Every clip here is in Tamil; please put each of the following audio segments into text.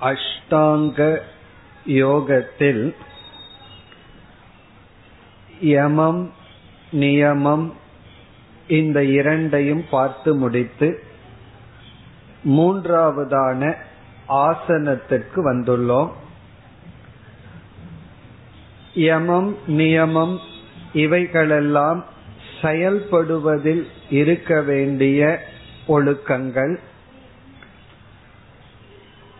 அஷ்டாங்க யோகத்தில் யமம் நியமம் இந்த இரண்டையும் பார்த்து முடித்து மூன்றாவதான ஆசனத்திற்கு வந்துள்ளோம். யமம் நியமம் இவைகளெல்லாம் செயல்படுவதில் இருக்க வேண்டிய ஒழுக்கங்கள்.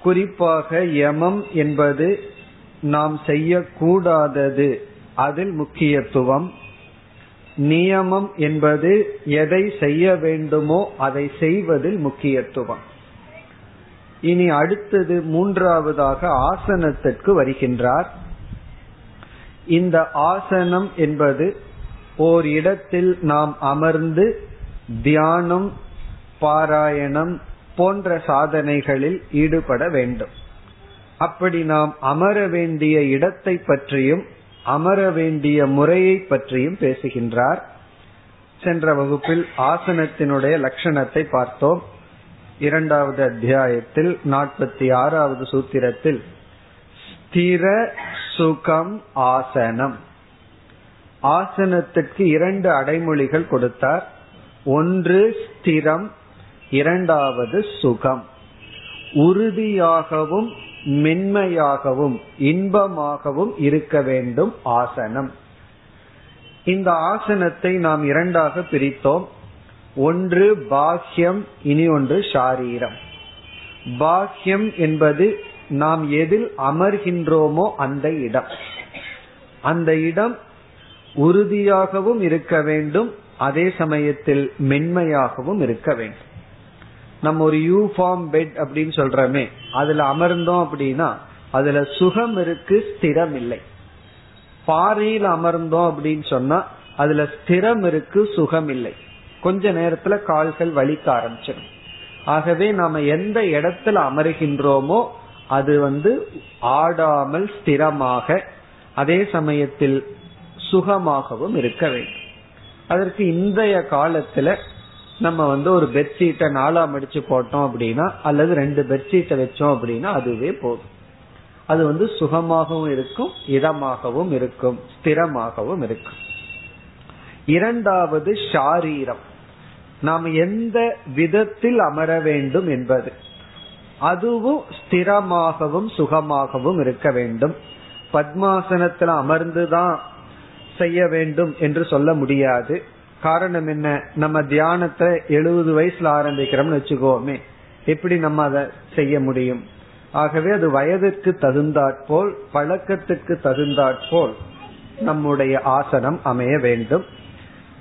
குறிப்பாக யமம் என்பது நாம் செய்யக்கூடாதது. அதில் முக்கியத்துவம். நியமம் என்பது எதை செய்ய வேண்டுமோ அதை செய்வதில் முக்கியத்துவம். இனி அடுத்தது மூன்றாவதாக ஆசனத்திற்கு வருகின்றார். இந்த ஆசனம் என்பது ஓர் இடத்தில் நாம் அமர்ந்து தியானம் பாராயணம் போன்ற சாதனைகளில் ஈடுபட வேண்டும். அப்படி நாம் அமர வேண்டிய இடத்தை பற்றியும் அமர வேண்டிய முறையை பற்றியும் பேசுகின்றார். சென்ற வகுப்பில் ஆசனத்தினுடைய லட்சணத்தை பார்த்தோம். இரண்டாவது அத்தியாயத்தில் நாற்பத்தி ஆறாவது சூத்திரத்தில் ஸ்திர சுகம் ஆசனம். ஆசனத்திற்கு இரண்டு அடைமொழிகள் கொடுத்தார். ஒன்று ஸ்திரம் இரண்டாவது சுகம். உறுதியாகவும் மென்மையாகவும் இன்பமாகவும் இருக்க வேண்டும் ஆசனம். இந்த ஆசனத்தை நாம் இரண்டாக பிரித்தோம். ஒன்று பாஹ்யம் இனி ஒன்று ஷாரீரம். பாஹ்யம் என்பது நாம் எதில் அமர்கின்றோமோ அந்த இடம். அந்த இடம் உறுதியாகவும் இருக்க வேண்டும் அதே சமயத்தில் மென்மையாகவும் இருக்க வேண்டும். நம்ம ஒரு யூஃபார்ம் பெட் அப்படின்னு சொல்றோமே அதுல அமர்ந்தோம் அப்படின்னா அதுல சுகம் இருக்கு ஸ்திரம் இல்லை. பாறையில் அமர்ந்தோம் அப்படின்னு சொன்னா அதுல ஸ்திரம் இருக்கு சுகம் இல்லை. கொஞ்ச நேரத்துல கால்கள் வலிக்க ஆரம்பிச்சிடும். ஆகவே நாம எந்த இடத்துல அமருகின்றோமோ அது வந்து ஆடாமல் ஸ்திரமாக அதே சமயத்தில் சுகமாகவும் இருக்க வேண்டும். அதற்கு இன்றைய காலத்துல நம்ம வந்து ஒரு பெட்ஷீட்டை நாலா மடிச்சு போட்டோம் அப்படின்னா அல்லது ரெண்டு பெட்ஷீட்டை வச்சோம் அப்படின்னா அதுவே போதும். அது வந்து சுகமாகவும் இருக்கும் இதமாகவும் இருக்கும் ஸ்திரமாகவும் இருக்கும். இரண்டாவது ஷாரீரம். நாம் எந்த விதத்தில் அமர வேண்டும் என்பது. அதுவும் ஸ்திரமாகவும் சுகமாகவும் இருக்க வேண்டும். பத்மாசனத்துல அமர்ந்துதான் செய்ய வேண்டும் என்று சொல்ல முடியாது. காரணம் என்ன? நம்ம தியானத்தை எழுபது வயசுல ஆரம்பிக்கிறோம்னு வச்சுக்கோமே. எப்படி நம்ம அதை செய்ய முடியும்? ஆகவே அது வயதிற்கு தகுந்தாற்போல் பழக்கத்துக்கு தகுந்தாற்போல் நம்முடைய ஆசனம் அமைய வேண்டும்.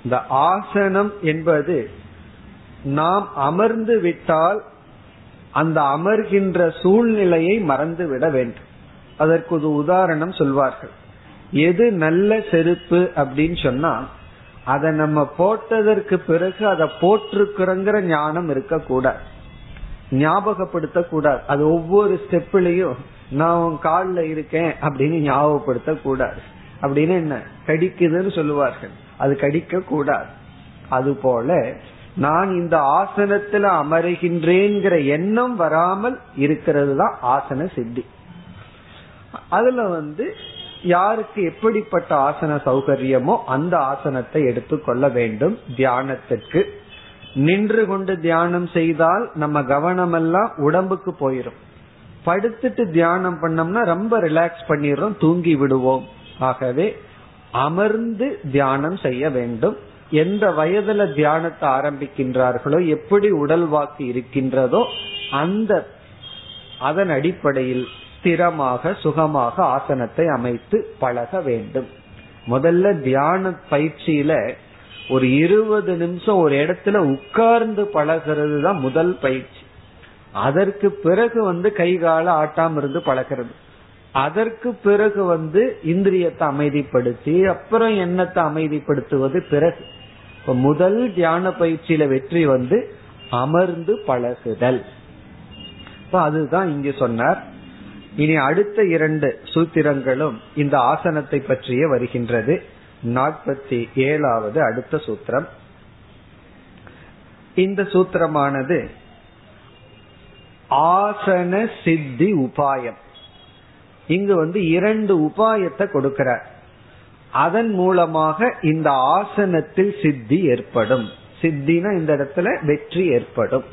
இந்த ஆசனம் என்பது நாம் அமர்ந்து விட்டால் அந்த அமர்கின்ற சூழ்நிலையை மறந்து விட வேண்டும். அதற்கு ஒரு உதாரணம் சொல்வார்கள். எது நல்ல செருப்பு அப்படின்னு சொன்னா அதை நம்ம போட்டதற்கு பிறகு அதை போட்டிருக்கிறோங்கிற ஞானம் இருக்கக்கூடாது ஞாபகப்படுத்த கூடாது அது ஒவ்வொரு ஸ்டெப்லயும் நான் உன் கால்ல இருக்கேன் அப்படின்னு ஞாபகப்படுத்த கூடாது அப்படின்னு என்ன? கடிக்குதுன்னு சொல்லுவார்கள். அது கடிக்க கூடாது அது போல நான் இந்த ஆசனத்துல அமருகின்றேங்கிற எண்ணம் வராமல் இருக்கிறது தான் ஆசன சித்தி. அதுல வந்து யாருக்கு எப்படிப்பட்ட ஆசன சௌகரியமோ அந்த ஆசனத்தை எடுத்துக்கொள்ள வேண்டும் தியானத்திற்கு நின்று கொண்டு தியானம் செய்தால் நம்ம கவனம் எல்லாம் உடம்புக்கு போயிரும். படுத்துட்டு தியானம் பண்ணோம்னா ரொம்ப ரிலாக்ஸ் பண்ணிடுறோம் தூங்கி விடுவோம். ஆகவே அமர்ந்து தியானம் செய்ய வேண்டும். எந்த வயதுல தியானத்தை ஆரம்பிக்கின்றார்களோ எப்படி உடல் வாக்கு இருக்கின்றதோ அந்த அதன் அடிப்படையில் ஸ்திரமாக சுகமாக ஆசனத்தை அமைத்து பழக வேண்டும். முதல்ல தியான பயிற்சியில ஒரு இருபது நிமிஷம் ஒரு இடத்துல உட்கார்ந்து பழகிறது தான் முதல் பயிற்சி. அதற்கு பிறகு வந்து கை கால ஆட்டாம இருந்து பழகிறது. அதற்கு பிறகு வந்து இந்திரியத்தை அமைதிப்படுத்தி அப்புறம் எண்ணத்தை அமைதிப்படுத்துவது பிறகு. இப்ப முதல் தியான பயிற்சியில வெற்றி வந்து அமர்ந்து பழகுதல். அதுதான் இங்கு சொன்னார். இனி அடுத்த இரண்டு சூத்திரங்களும் இந்த ஆசனத்தை பற்றிய வருகின்றது. நாற்பத்தி ஏழாவது அடுத்த சூத்திரம். இந்த சூத்திரமானது ஆசன சித்தி உபாயம். இங்கு வந்து இரண்டு உபாயத்தை கொடுக்கிறார். அதன் மூலமாக இந்த ஆசனத்தில் சித்தி ஏற்படும். சித்தினா இந்த இடத்துல வெற்றி ஏற்படும்.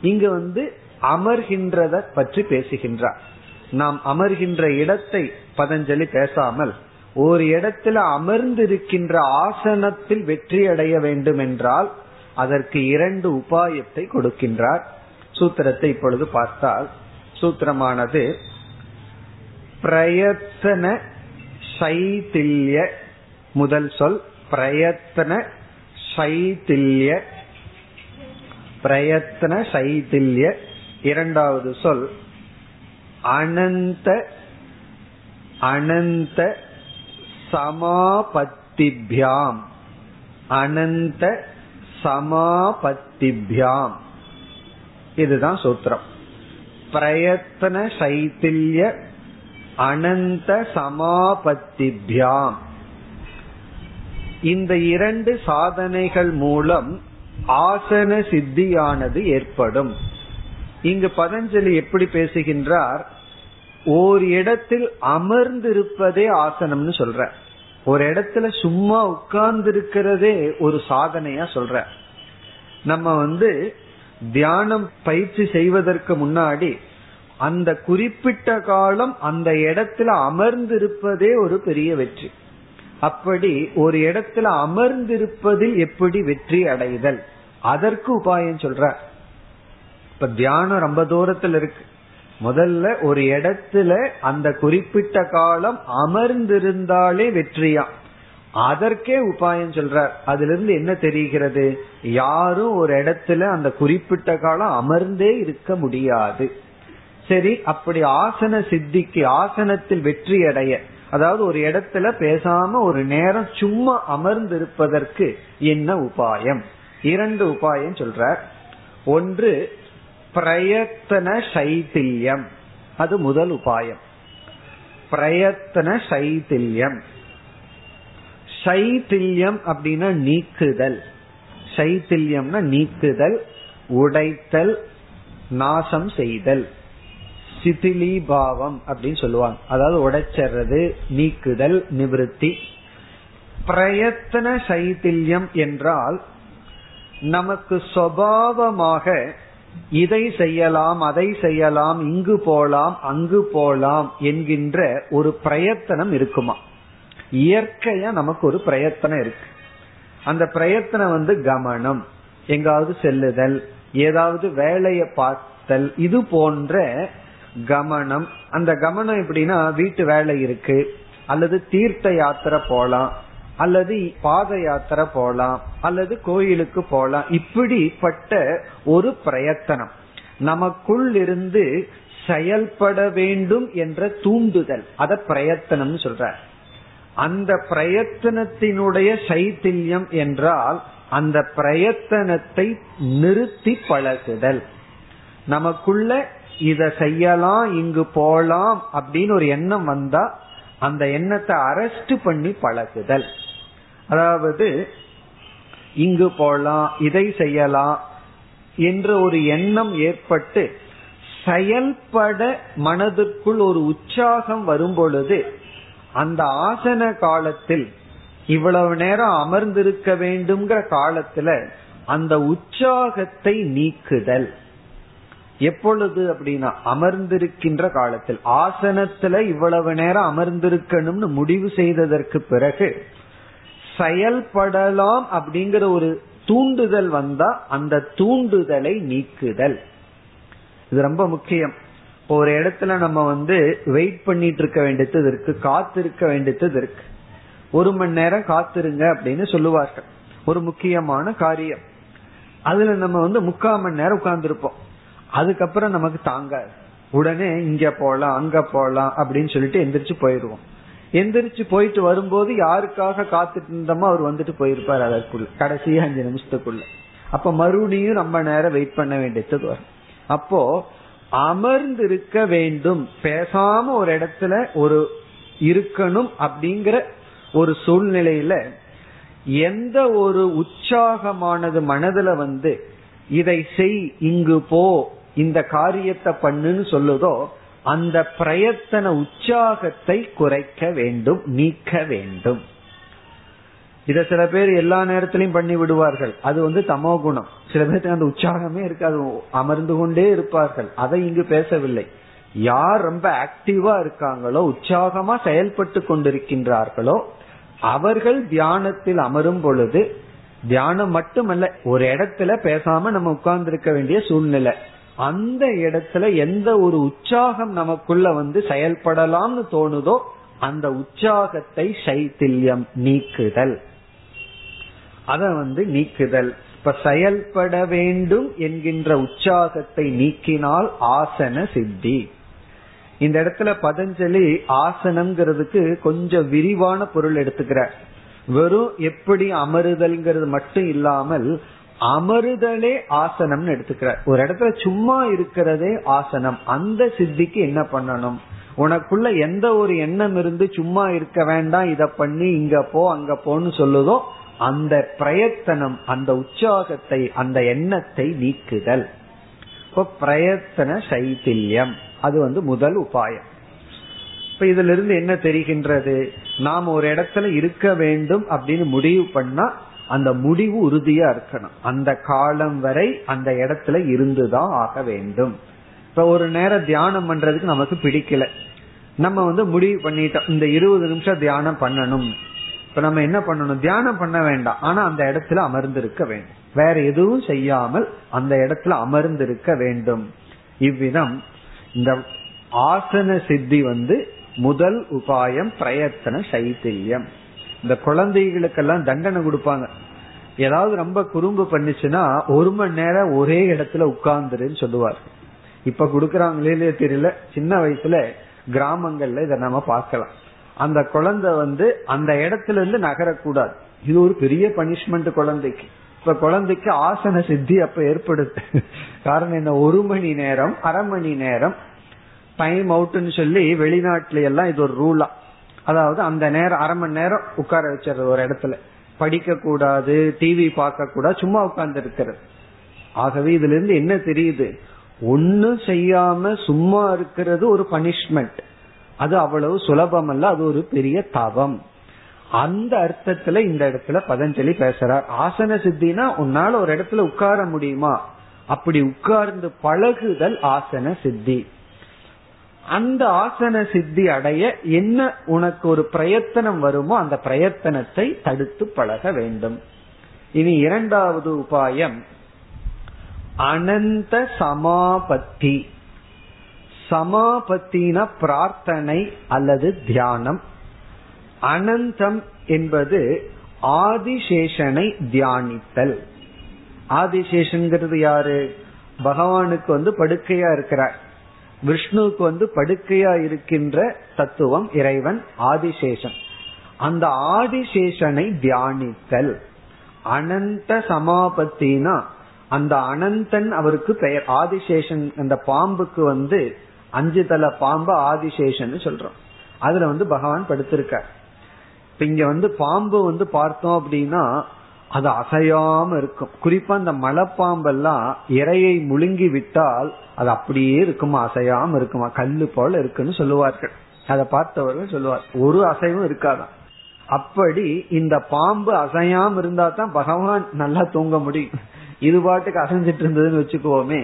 இங்கு வந்து அமர்கின்றத பற்றி பேசுகின்றார். நாம் அமர்கின்ற இடத்தை பதஞ்சலி பேசாமல் ஒரு இடத்துல அமர்ந்திருக்கின்ற ஆசனத்தில் வெற்றி அடைய வேண்டும் என்றால் அதற்கு இரண்டு உபாயத்தை கொடுக்கின்றார். சூத்திரத்தை இப்பொழுது பார்த்தால் சூத்திரமானது பிரயத்தன சைதில்ய முதல் சொல் பிரயத்தன சைதில்ய பிரயத்தன சைதில்ய இரண்டாவது சொல் அனந்த அனந்த சமாபத்திபியாம். அனந்த சமாபத்திபியாம். இதுதான் சூத்திரம். பிரயத்தன சைத்தில்ய அனந்த சமாபத்திபியாம். இந்த இரண்டு சாதனைகள் மூலம் ஆசன சித்தியானது ஏற்படும். இங்கு பதஞ்சலி எப்படி பேசுகின்றார்? ஒரு இடத்தில் அமர்ந்திருப்பதே ஆசனம்னு சொல்ற. ஒரு இடத்துல சும்மா உட்கார்ந்து இருக்கிறதே ஒரு சாதனையா சொல்ற. நம்ம வந்து தியானம் பயிற்சி செய்வதற்கு முன்னாடி அந்த குறிப்பிட்ட காலம் அந்த இடத்துல அமர்ந்திருப்பதே ஒரு பெரிய வெற்றி. அப்படி ஒரு இடத்துல அமர்ந்திருப்பதில் எப்படி வெற்றி அடைதல்? அதற்கு உபாயம் சொல்ற. இப்ப தியானம் ரொம்ப தூரத்தில் இருக்கு. முதல்ல ஒரு இடத்துல அந்த குறிப்பிட்ட காலம் அமர்ந்திருந்தாலே வெற்றியா? அதற்கே உபாயம் சொல்றார். அதுல இருந்து என்ன தெரிகிறது? யாரும் ஒரு இடத்துல அந்த குறிப்பிட்ட காலம் அமர்ந்தே இருக்க முடியாது. சரி அப்படி ஆசன சித்திக்கு ஆசனத்தில் வெற்றி அடைய அதாவது ஒரு இடத்துல பேசாம ஒரு நேரம் சும்மா அமர்ந்திருப்பதற்கு என்ன உபாயம்? இரண்டு உபாயம் சொல்றார். ஒன்று பிரயத்தன சைத்தில்யம் அது முதல் உபாயம். பிரயத்தன சைத்தில்யம் சைத்தில்யம் அப்படின்னா நீக்குதல். சைத்தில்யம்னா நீக்குதல் உடைத்தல் நாசம் செய்தல். சிதிலி பாவம் அப்படின்னு சொல்லுவாங்க. அதாவது உடைச்சறது நீக்குதல் நிவிருத்தி. பிரயத்தன சைத்தில்யம் என்றால் நமக்கு சுவாவமாக இதை செய்யலாம் அதை செய்யலாம் இங்கு போலாம் அங்கு போலாம் என்கின்ற ஒரு பிரயத்தனம் இருக்குமா? இயற்கையா நமக்கு ஒரு பிரயத்தனம் இருக்கு. அந்த பிரயத்தனம் வந்து கமனம் எங்காவது செல்லுதல் ஏதாவது வேலையை பார்த்தல் இது போன்ற கமனம் அந்த கமனம் எப்படின்னா வீட்டு வேலை இருக்கு அல்லது தீர்த்த யாத்திரை போலாம் அல்லது பாத யாத்திரை போலாம் அல்லது கோயிலுக்கு போலாம். இப்படிப்பட்ட ஒரு பிரயத்தனம். நமக்குள் இருந்து செயல்பட வேண்டும் என்ற தூண்டுதல். அத பிரயத்தனம் சொல்ற அந்த பிரயத்தனத்தினுடைய சைத்தில்யம் என்றால் அந்த பிரயத்தனத்தை நிறுத்தி பழகுதல். நமக்குள்ள இத செய்யலாம் இங்கு போலாம் அப்படின்னு ஒரு எண்ணம் வந்தா அந்த எண்ணத்தை அரெஸ்ட் பண்ணி பழகுதல். அதாவது இங்கு போலாம் இதை செய்யலாம் என்ற ஒரு எண்ணம் ஏற்பட்டு செயல்பட மனதுக்குள் ஒரு உற்சாகம் வரும் பொழுது அந்த ஆசன காலத்தில் இவ்வளவு நேரம் அமர்ந்திருக்க வேண்டும்ங்கிற காலத்துல அந்த உற்சாகத்தை நீக்குதல். எப்பொழுது அப்படின்னா அமர்ந்திருக்கின்ற காலத்தில். ஆசனத்துல இவ்வளவு நேரம் அமர்ந்திருக்கணும்னு முடிவு செய்ததற்கு பிறகு செயல்படலாம் அப்படிங்கிற ஒரு தூண்டுதல் வந்தா அந்த தூண்டுதலை நீக்குதல். இது ரொம்ப முக்கியம். இப்போ ஒரு இடத்துல நம்ம வந்து வெயிட் பண்ணிட்டு இருக்க வேண்டியது இருக்கு காத்திருக்க வேண்டியது இருக்கு. ஒரு மணி நேரம் காத்திருங்க அப்படின்னு சொல்லுவார்கள். ஒரு முக்கியமான காரியம். அதுல நம்ம வந்து முக்கால் மணி நேரம் உட்கார்ந்துருப்போம். அதுக்கப்புறம் நமக்கு தாங்காது. உடனே இங்க போலாம் அங்க போலாம் அப்படின்னு சொல்லிட்டு எந்திரிச்சு போயிடுவோம். எந்திரிச்சு போயிட்டு வரும்போது யாருக்காக காத்துட்டு இருந்தோமோ அவர் வந்துட்டு போயிருப்பார் அதற்குள்ள கடைசி அஞ்சு நிமிஷத்துக்குள்ள. அப்ப மறுபடியும் ரொம்ப நேரம் வெயிட் பண்ண வேண்டியது வரும். அப்போ அமர்ந்து இருக்க வேண்டும். பேசாம ஒரு இடத்துல ஒரு இருக்கணும் அப்படிங்கிற ஒரு சூழ்நிலையில எந்த ஒரு உற்சாகமானது மனதுல வந்து இதை செய் இங்கு போ இந்த காரியத்தை பண்ணுன்னு சொல்லுதோ அந்த பிரயத்தன உற்சாகத்தை குறைக்க வேண்டும் நீக்க வேண்டும். இத சில பேர் எல்லா நேரத்திலையும் பண்ணி விடுவார்கள். அது வந்து தமோ குணம். சில பேருக்கு அந்த உற்சாகமே இருக்காது. அமர்ந்து கொண்டே இருப்பார்கள். அதை இங்கு பேசவில்லை. யார் ரொம்ப ஆக்டிவா இருக்காங்களோ உற்சாகமா செயல்பட்டு கொண்டிருக்கின்றார்களோ அவர்கள் தியானத்தில் அமரும் பொழுது தியானம் மட்டுமல்ல ஒரு இடத்துல பேசாம நம்ம உட்கார்ந்து இருக்க வேண்டிய சூழ்நிலை. அந்த இடத்துல எந்த ஒரு உற்சாகம் நமக்குள்ள வந்து செயல்படலாம்னு தோணுதோ அந்த உற்சாகத்தை சைத்தில்யம் நீக்குதல். அத வந்து நீக்குதல். இப்ப செயல்பட வேண்டும் என்கின்ற உற்சாகத்தை நீக்கினால் ஆசன சித்தி. இந்த இடத்துல பதஞ்சலி ஆசனம்ங்கிறதுக்கு கொஞ்சம் விரிவான பொருள் எடுத்துக்கிறார். வெறும் எப்படி அமருதல்ங்கிறது மட்டும் இல்லாமல் அமருதலே ஆசனம்னு எடுத்துக்கிறார். ஒரு இடத்துல சும்மா இருக்கிறதே ஆசனம். அந்த சித்திக்கு என்ன பண்ணணும்? உனக்குள்ள எந்த ஒரு எண்ணம் இருந்து சும்மா இருக்க வேண்டாம் இத பண்ணி இங்க போ அங்க போன்னு சொல்லுதோ அந்த பிரயத்தனம் அந்த உற்சாகத்தை அந்த எண்ணத்தை நீக்குதல். இப்போ பிரயத்தன சைத்தில்யம். அது வந்து முதல் உபாயம். இப்ப இதுல இருந்து என்ன தெரிகின்றது? நாம் ஒரு இடத்துல இருக்க வேண்டும் அப்படின்னு முடிவு பண்ணா அந்த முடிவு உறுதியா இருக்கணும். அந்த காலம் வரை அந்த இடத்துல இருந்துதான் ஆக வேண்டும். இப்ப ஒரு நேரம் தியானம் பண்றதுக்கு நமக்கு பிடிக்கல. நம்ம வந்து முடிவு பண்ணிட்டோம். இந்த இருபது நிமிஷம் தியானம் பண்ணணும். இப்ப நம்ம என்ன பண்ணணும்? தியானம் பண்ண வேண்டாம். ஆனா அந்த இடத்துல அமர்ந்திருக்க வேண்டும். வேற எதுவும் செய்யாமல் அந்த இடத்துல அமர்ந்திருக்க வேண்டும். இவ்விதம் இந்த ஆசன சித்தி வந்து முதல் உபாயம் பிரயத்தன சைத்தில்யம் இந்த குழந்தைகளுக்கெல்லாம் தண்டனை கொடுப்பாங்க. ஏதாவது ரொம்ப குறும்பு பண்ணுச்சுன்னா ஒரு மணி நேரம் ஒரே இடத்துல உட்கார்ந்துருன்னு சொல்லுவார். இப்ப குடுக்கறாங்களே தெரியல. சின்ன வயசுல கிராமங்கள்ல இதை நம்ம பார்க்கலாம். அந்த குழந்தை வந்து அந்த இடத்துல இருந்து நகரக்கூடாது. இது ஒரு பெரிய பனிஷ்மெண்ட் குழந்தைக்கு. இப்ப குழந்தைக்கு ஆசன சித்தி அப்ப ஏற்படுது. காரணம் என்ன? ஒரு மணி நேரம் அரை மணி நேரம் டைம் அவுட்னு சொல்லி வெளிநாட்டுல எல்லாம் இது ஒரு ரூலா அதாவது அந்த நேரம் அரை மணி நேரம் உட்கார வச்சிருது ஒரு இடத்துல. படிக்க கூடாது டிவி பார்க்க கூடாது சும்மா உட்கார்ந்து இருக்கிறது ஆகவே இதுல இருந்து என்ன தெரியுது? ஒன்னும் செய்யாம சும்மா இருக்கிறது ஒரு பனிஷ்மெண்ட் அது அவ்வளவு சுலபம் அல்ல அது ஒரு பெரிய தவம். அந்த அர்த்தத்துல இந்த இடத்துல பதஞ்சலி பேசுறார். ஆசன சித்தினா உன்னால ஒரு இடத்துல உட்கார முடியுமா? அப்படி உட்கார்ந்து பழகுதல் ஆசன சித்தி. அந்த ஆசன சித்தி அடைய என்ன உனக்கு ஒரு பிரயத்தனம் வருமோ அந்த பிரயத்தனத்தை தடுத்து பழக வேண்டும். இனி இரண்டாவது உபாயம். அனந்த சமாபத்தி. சமாபத்தின பிரார்த்தனை அல்லது தியானம். அனந்தம் என்பது ஆதிசேஷனை தியானித்தல். ஆதிசேஷன்கிறது யாரு? பகவானுக்கு வந்து படுக்கையா இருக்கிறார். விஷ்ணுவுக்கு வந்து படுக்கையா இருக்கின்ற தத்துவம் இறைவன் ஆதிசேஷன். அந்த ஆதிசேஷனை தியானித்தல். அனந்த சமாபத்தினா அந்த அனந்தன் அவருக்கு பெயர். ஆதிசேஷன் அந்த பாம்புக்கு வந்து அஞ்சு தல பாம்பு ஆதிசேஷன் சொல்றோம். அதுல வந்து பகவான் படுத்திருக்கார். இப்ப இங்க வந்து பாம்பு வந்து பார்த்தோம் அப்படின்னா அது அசையாம இருக்கும். குறிப்பா அந்த மலைப்பாம்பெல்லாம் இறையை முழுங்கி விட்டால் அது அப்படியே இருக்குமா? அசையாம இருக்குமா? கல்லு போல இருக்குன்னு சொல்லுவார்கள். அதை பார்த்தவர்கள் சொல்லுவார் ஒரு அசைவும் இருக்காதான் அப்படி இந்த பாம்பு அசையாம இருந்தா தான் பகவான் நல்லா தூங்க முடியும். இது பாட்டுக்கு அசைஞ்சிட்டு இருந்ததுன்னு வச்சுக்கோமே.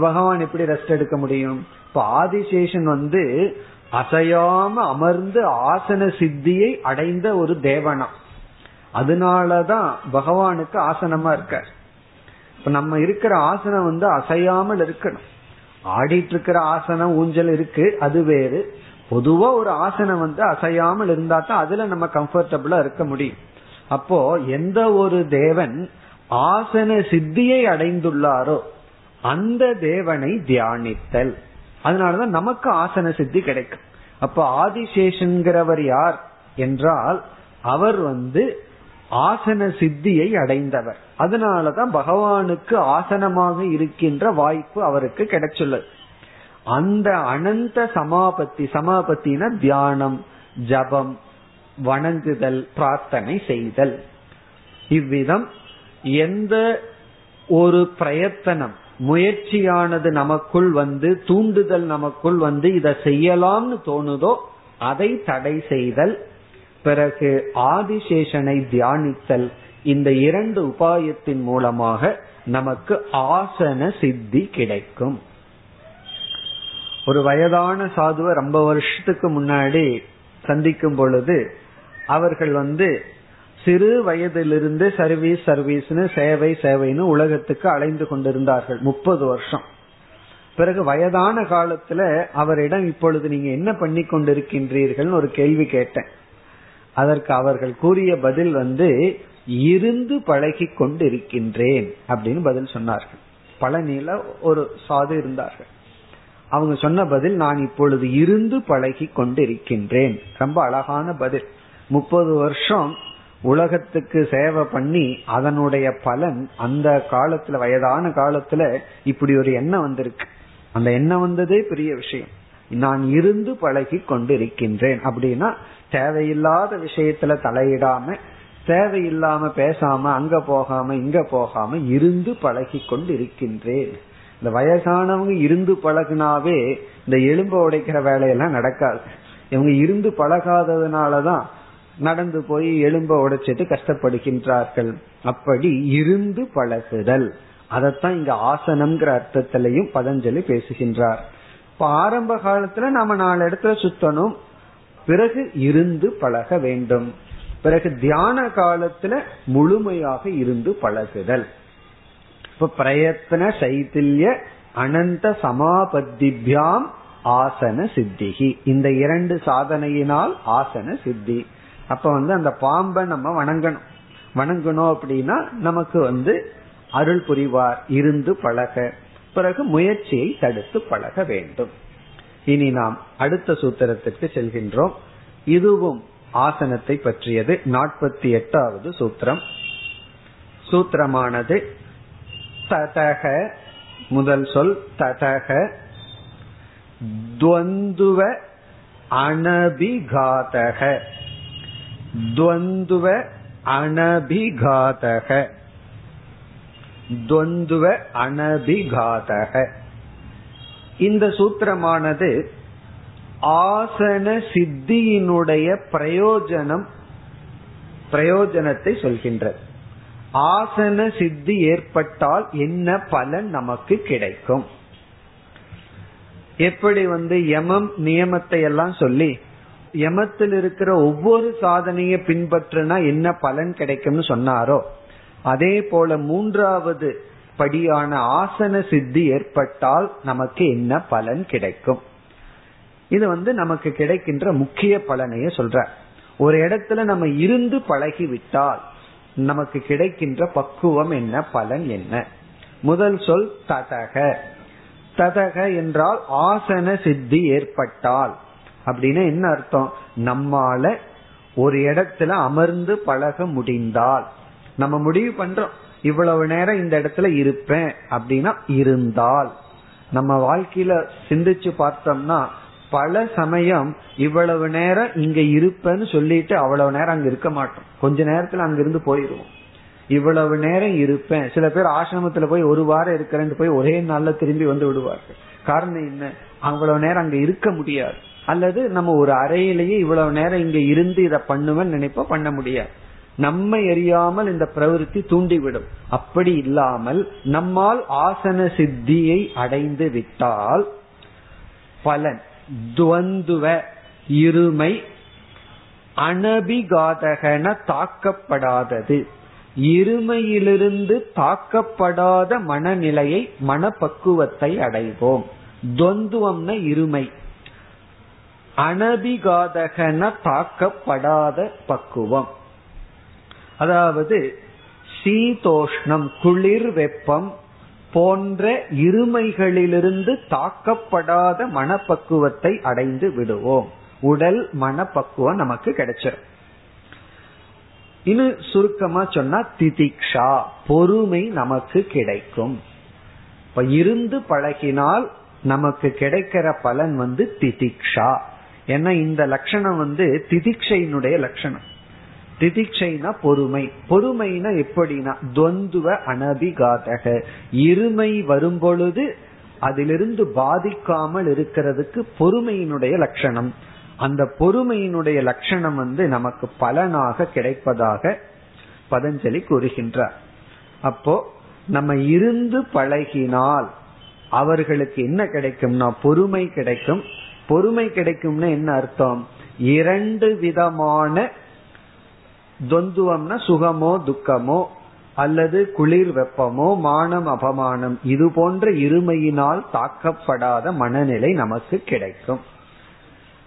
பகவான் எப்படி ரெஸ்ட் எடுக்க முடியும்? இப்ப ஆதிசேஷன் வந்து அசையாம அமர்ந்து ஆசன சித்தியை அடைந்த ஒரு தேவனா? அதனாலதான் பகவானுக்கு ஆசனமா இருக்க இப்ப நம்ம இருக்கிற ஆசனம் வந்து அசையாமல் இருக்கணும். ஆடிட்டு இருக்கிற ஆசனம் ஊஞ்சல் இருக்கு அது வேறு. பொதுவா ஒரு ஆசனம் வந்து அசையாமல் இருந்தா தான் அதுல நம்ம கம்ஃபர்டபுளா இருக்க முடியும். அப்போ எந்த ஒரு தேவன் ஆசன சித்தியை அடைந்துள்ளாரோ அந்த தேவனை தியானித்தல். அதனாலதான் நமக்கு ஆசன சித்தி கிடைக்கும். அப்ப ஆதிசேஷன்கிறவர் யார் என்றால் அவர் வந்து ஆசன சித்தியை அடைந்தவர். அதனாலதான் பகவானுக்கு ஆசனமாக இருக்கின்ற வாய்ப்பு அவருக்கு கிடைச்சுள்ளது. அந்த அனந்த சமாபத்தி சமாபத்தின தியானம் ஜபம் வணங்குதல் பிரார்த்தனை செய்தல். இவ்விதம் எந்த ஒரு பிரயத்தனம் முயற்சியானது நமக்குள் வந்து தூண்டுதல் நமக்குள் வந்து இதை செய்யலாம்னு தோணுதோ அதை தடை செய்தல் பிறகு ஆதிசேஷனை தியானித்தல் இந்த இரண்டு உபாயத்தின் மூலமாக நமக்கு ஆசன சித்தி கிடைக்கும். ஒரு வயதான சாதுவை ரொம்ப வருஷத்துக்கு முன்னாடி சந்திக்கும் பொழுது அவர்கள் வந்து சிறு வயதிலிருந்து சர்வீஸ் சர்வீஸ்னு சேவை சேவைன்னு உலகத்துக்கு அலைந்து கொண்டிருந்தார்கள். முப்பது வருஷம். பிறகு வயதான காலத்துல அவரிடம் இப்பொழுது நீங்க என்ன பண்ணி கொண்டிருக்கின்றீர்கள் ஒரு கேள்வி கேட்டேன். அதற்கு அவர்கள் கூறிய பதில் வந்து இருந்து பழகி கொண்டிருக்கின்றேன் அப்படின்னு பதில் சொன்னார்கள். பழனியில ஒரு சாது இருந்தார்கள். அவங்க சொன்ன பதில் நான் இப்பொழுது இருந்து பழகி கொண்டிருக்கின்றேன். ரொம்ப அழகான பதில். முப்பது வருஷம் உலகத்துக்கு சேவை பண்ணி அதனுடைய பலன் அந்த காலத்துல வயதான காலத்துல இப்படி ஒரு எண்ணம் வந்திருக்கு. அந்த எண்ணம் வந்ததே பெரிய விஷயம். நான் இருந்து பழகி கொண்டிருக்கின்றேன் அப்படின்னா தேவையில்லாத விஷயத்துல தலையிடாம தேவையில்லாம பேசாம அங்க போகாம இங்க போகாம இருந்து பழகி கொண்டு இருக்கின்றேன் இந்த வயசானவங்க இருந்து பழகுனாவே இந்த எலும்ப உடைக்கிற வேலையெல்லாம் நடக்காது. இவங்க இருந்து பழகாததுனாலதான் நடந்து போய் எலும்ப உடைச்சிட்டு கஷ்டப்படுகின்றார்கள். அப்படி இருந்து பழகுதல். அதத்தான் இங்க ஆசனம்ங்கிற அர்த்தத்திலையும் பதஞ்சலி பேசுகின்றார். இப்ப ஆரம்ப காலத்துல நம்ம நாலு இடத்துல சுத்தணும். பிறகு இருந்து பழக வேண்டும். பிறகு தியான காலத்துல முழுமையாக இருந்து பழகுதல். இப்ப பிரயத்ன சைத்தில்ய அனந்த சமாபத்திபியாம் ஆசன சித்திகி. இந்த இரண்டு சாதனையினால் ஆசன சித்தி. அப்ப வந்து அந்த பாம்பை நம்ம வணங்கணும். வணங்கணும் அப்படின்னா நமக்கு வந்து அருள் புரிவார் இருந்து பழக. பிறகு முயற்சியை தடுத்து பழக வேண்டும். இனி நாம் அடுத்த சூத்திரத்திற்கு செல்கின்றோம். இதுவும் ஆசனத்தை பற்றியது. நாற்பத்தி எட்டாவது சூத்திரம். சூத்திரமானது ததக முதல் சொல் ததக துவந்துவ அனபிகாதக. துவந்துவ அனபிகாதக. துவந்துவ அனபிகாதக. இந்த சூத்திரமானது ஆசன சித்தியினுடைய பிரயோஜனம் பிரயோஜனத்தை சொல்கின்றது. ஆசன சித்தி ஏற்பட்டால் என்ன பலன் நமக்கு கிடைக்கும்? எப்படி வந்து யமம் நியமத்தை எல்லாம் சொல்லி யமத்தில் இருக்கிற ஒவ்வொரு சாதனையை பின்பற்றுனா என்ன பலன் கிடைக்கும்னு சொன்னாரோ அதே போல மூன்றாவது படியான ஆசன சித்தி ஏற்பட்டால் நமக்கு என்ன பலன் கிடைக்கும்? இது வந்து நமக்கு கிடைக்கின்ற முக்கிய பலனைய சொல்ற. ஒரு இடத்துல நம்ம இருந்து பழகி விட்டால் நமக்கு கிடைக்கின்ற பக்குவம் என்ன பலன் என்ன? முதல் சொல் ததக. ததக என்றால் ஆசன சித்தி ஏற்பட்டால். அப்படின்னு என்ன அர்த்தம்? நம்மால ஒரு இடத்துல அமர்ந்து பழக முடிந்தால். நம்ம முடிவு பண்றோம். இவ்வளவு நேரம் இந்த இடத்துல இருப்பேன் அப்படின்னா இருந்தால். நம்ம வாழ்க்கையில சிந்திச்சு பார்த்தோம்னா பல சமயம் இவ்வளவு நேரம் இங்க இருப்பேன்னு சொல்லிட்டு அவ்வளவு நேரம் அங்க இருக்க மாட்டோம். கொஞ்ச நேரத்துல அங்கிருந்து போயிடுவோம் போயிருவோம். இவ்வளவு நேரம் இருப்பேன். சில பேர் ஆசிரமத்துல போய் ஒரு வாரம் இருக்கிறேன்னு போய் ஒரே நாள்ல திரும்பி வந்து விடுவார்கள். காரணம் என்ன? அவ்வளவு நேரம் அங்க இருக்க முடியாது. அல்லது நம்ம ஒரு அறையிலேயே இவ்வளவு நேரம் இங்க இருந்து இதை பண்ணுவேன்னு நினைப்போம் பண்ண முடியாது. நம்மை அறியாமல் இந்த பிரவருத்தி தூண்டிவிடும். அப்படி இல்லாமல் நம்மால் ஆசன சித்தியை அடைந்து விட்டால் பலன். துவந்துவ இருமை அனபிகாதகன தாக்கப்படாதது. இருமையிலிருந்து தாக்கப்படாத மனநிலையை மனப்பக்குவத்தை அடைவோம். துவந்துவம்ன இருமை. அனபிகாதகன தாக்கப்படாத பக்குவம். அதாவது சீதோஷ்ணம் குளிர் வெப்பம் போன்ற இருமைகளிலிருந்து தாக்கப்படாத மனப்பக்குவத்தை அடைந்து விடுவோம். உடல் மனப்பக்குவம் நமக்கு கிடைச்சிடும் இன்னும் சுருக்கமா சொன்னா திதிக்ஷா பொறுமை நமக்கு கிடைக்கும். இப்ப இருந்து பழகினால் நமக்கு கிடைக்கிற பலன் வந்து திதிக்ஷா. ஏன்னா இந்த லட்சணம் வந்து திதிக்ஷையினுடைய லட்சணம். திதிக்ஷைனா பொறுமை. பொறுமைனா எப்படின்னா துவந்துவ அனபிகாதக. இருமை வரும் பொழுது அதிலிருந்து பாதிக்காமல் இருக்கிறதுக்கு பொறுமையினுடைய லட்சணம். அந்த பொறுமையினுடைய லட்சணம் வந்து நமக்கு பலனாக கிடைப்பதாக பதஞ்சலி கூறுகின்றார். அப்போ நம்ம இருந்து பழகினால் அவர்களுக்கு என்ன கிடைக்கும்னா பொறுமை கிடைக்கும். பொறுமை கிடைக்கும்னா என்ன அர்த்தம்? இரண்டு விதமான துவந்துவம்னா சுகமோ துக்கமோ அல்லது குளிர் வெப்பமோ மானம் அபமானம் இது போன்ற இருமையினால் தாக்கப்படாத மனநிலை நமக்கு கிடைக்கும்.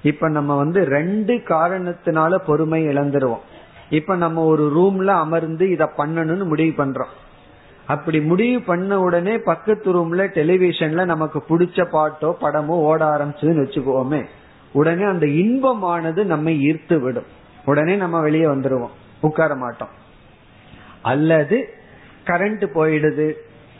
இப்ப நம்ம வந்து ரெண்டு காரணத்தினால பொறுமை இழந்துருவோம். இப்ப நம்ம ஒரு ரூம்ல அமர்ந்து இத பண்ணணும்னு முடிவு பண்றோம். அப்படி முடிவு பண்ண உடனே பக்கத்து ரூம்ல டெலிவிஷன்ல நமக்கு பிடிச்ச பாட்டோ படமோ ஓட ஆரம்பிச்சதுன்னு வச்சுக்கோமே உடனே அந்த இன்பமானது நம்மை ஈர்த்து விடும். உடனே நம்ம வெளியே வந்துருவோம். உட்கார மாட்டோம் அல்லது கரண்ட் போயிடுது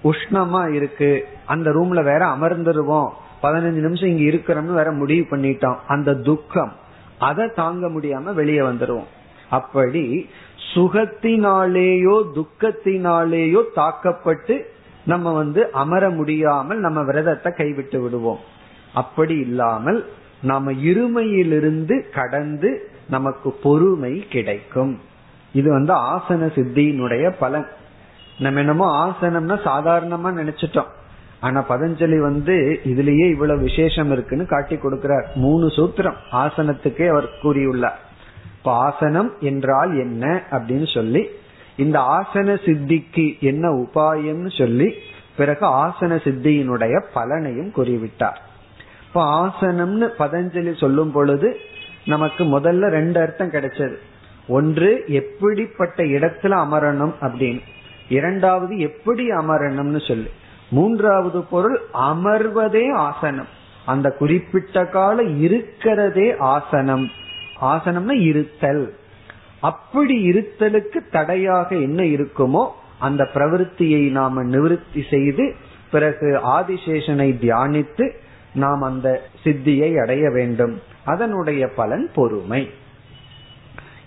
உஷ்ணமா இருக்கு அந்த ரூம்ல வேற அமர்ந்துருவோம் பதினஞ்சு நிமிஷம் இங்க இருக்கிறோம்னு வேற முடிவு பண்ணிட்டோம். அந்த துக்கம் அதை தாங்க முடியாம வெளியே வந்துருவோம். அப்படி சுகத்தினாலேயோ துக்கத்தினாலேயோ தாக்கப்பட்டு நம்ம வந்து அமர முடியாமல் நம்ம விரதத்தை கைவிட்டு விடுவோம். அப்படி இல்லாமல் நாம இருமையிலிருந்து கடந்து நமக்கு பொறுமை கிடைக்கும். இது வந்து ஆசன சித்தியினுடைய பலன். நம்ம என்னமோ ஆசனம்னா சாதாரணமா நினைச்சிட்டோம். ஆனா பதஞ்சலி வந்து இதுலயே இவ்வளவு விசேஷம் இருக்குன்னு காட்டி கொடுக்கிறார். மூணு சூத்திரம் ஆசனத்துக்கே அவர் கூறியுள்ளார். இப்ப ஆசனம் என்றால் என்ன அப்படின்னு சொல்லி இந்த ஆசன சித்திக்கு என்ன உபாயம்னு சொல்லி பிறகு ஆசன சித்தியினுடைய பலனையும் கூறிவிட்டார். இப்ப ஆசனம்னு பதஞ்சலி சொல்லும் பொழுது நமக்கு முதல்ல ரெண்டு அர்த்தம் கிடைச்சது. ஒன்று எப்படிப்பட்ட இடத்துல அமரணும் அப்படின்னு. இரண்டாவது எப்படி அமரணும்னு சொல்லி. மூன்றாவது பொருள் அமர்வதே ஆசனம். அந்த குறிப்பிட்ட கால இருக்கிறதே ஆசனம். ஆசனம்னா இருத்தல். அப்படி இருத்தலுக்கு தடையாக என்ன இருக்குமோ அந்த பிரவருத்தியை நாம நிவர்த்தி செய்து பிறகு ஆதிசேஷனை தியானித்து நாம் அந்த சித்தியை அடைய வேண்டும். அதனுடைய பலன் பொறுமை.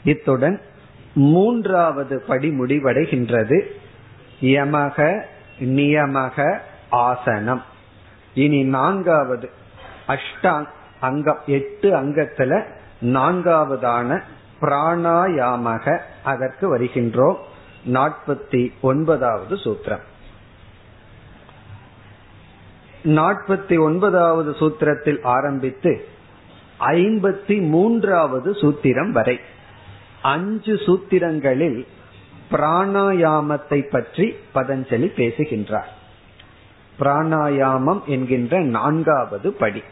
இத்துடன் மூன்றாவது படி முடிவடைகின்றது. யமக நியமக ஆசனம். இனி நான்காவது அஷ்டாங் அங்கம் எட்டு அங்கத்துல நான்காவதான பிராணாயாமக அதற்கு வருகின்றோம். நாற்பத்தி ஒன்பதாவது சூத்திரம். நாற்பத்தி ஒன்பதாவது சூத்திரத்தில் ஆரம்பித்து ஐம்பத்தி மூன்றாவது சூத்திரம் வரை. அஞ்சு சூத்திரங்களில் பிராணாயாமத்தை பற்றி பதஞ்சலி பேசுகின்றார். பிராணாயாமம் என்கின்ற நான்காவது படி.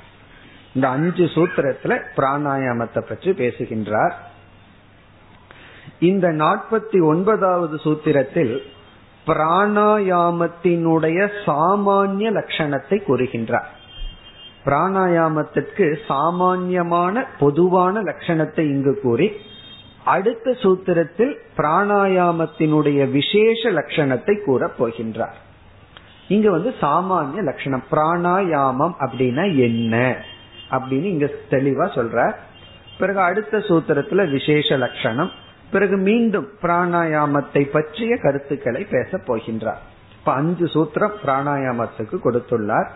இந்த அஞ்சு சூத்திரத்துல பிராணாயாமத்தை பற்றி பேசுகின்றார். இந்த நாற்பத்தி ஒன்பதாவது சூத்திரத்தில் பிராணாயாமத்தினுடைய சாமானிய லட்சணத்தை கூறுகின்றார். பிராணாயாமத்திற்கு சாமான்யமான பொதுவான லட்சணத்தை இங்கு கூறி அடுத்த சூத்திரத்தில் பிராணாயாமத்தினுடைய விசேஷ லட்சணத்தை கூற போகின்றார். இங்க வந்து சாமானிய லட்சணம். பிராணாயாமம் அப்படின்னா என்ன? அப்படின்னு இங்க தெளிவா சொல்ற. பிறகு அடுத்த சூத்திரத்துல விசேஷ லட்சணம். பிறகு மீண்டும் பிராணாயாமத்தை பற்றிய கருத்துக்களை பேச போகின்றார். இப்ப அஞ்சு சூத்திரம் பிராணாயாமத்துக்கு கொடுத்துள்ளார்.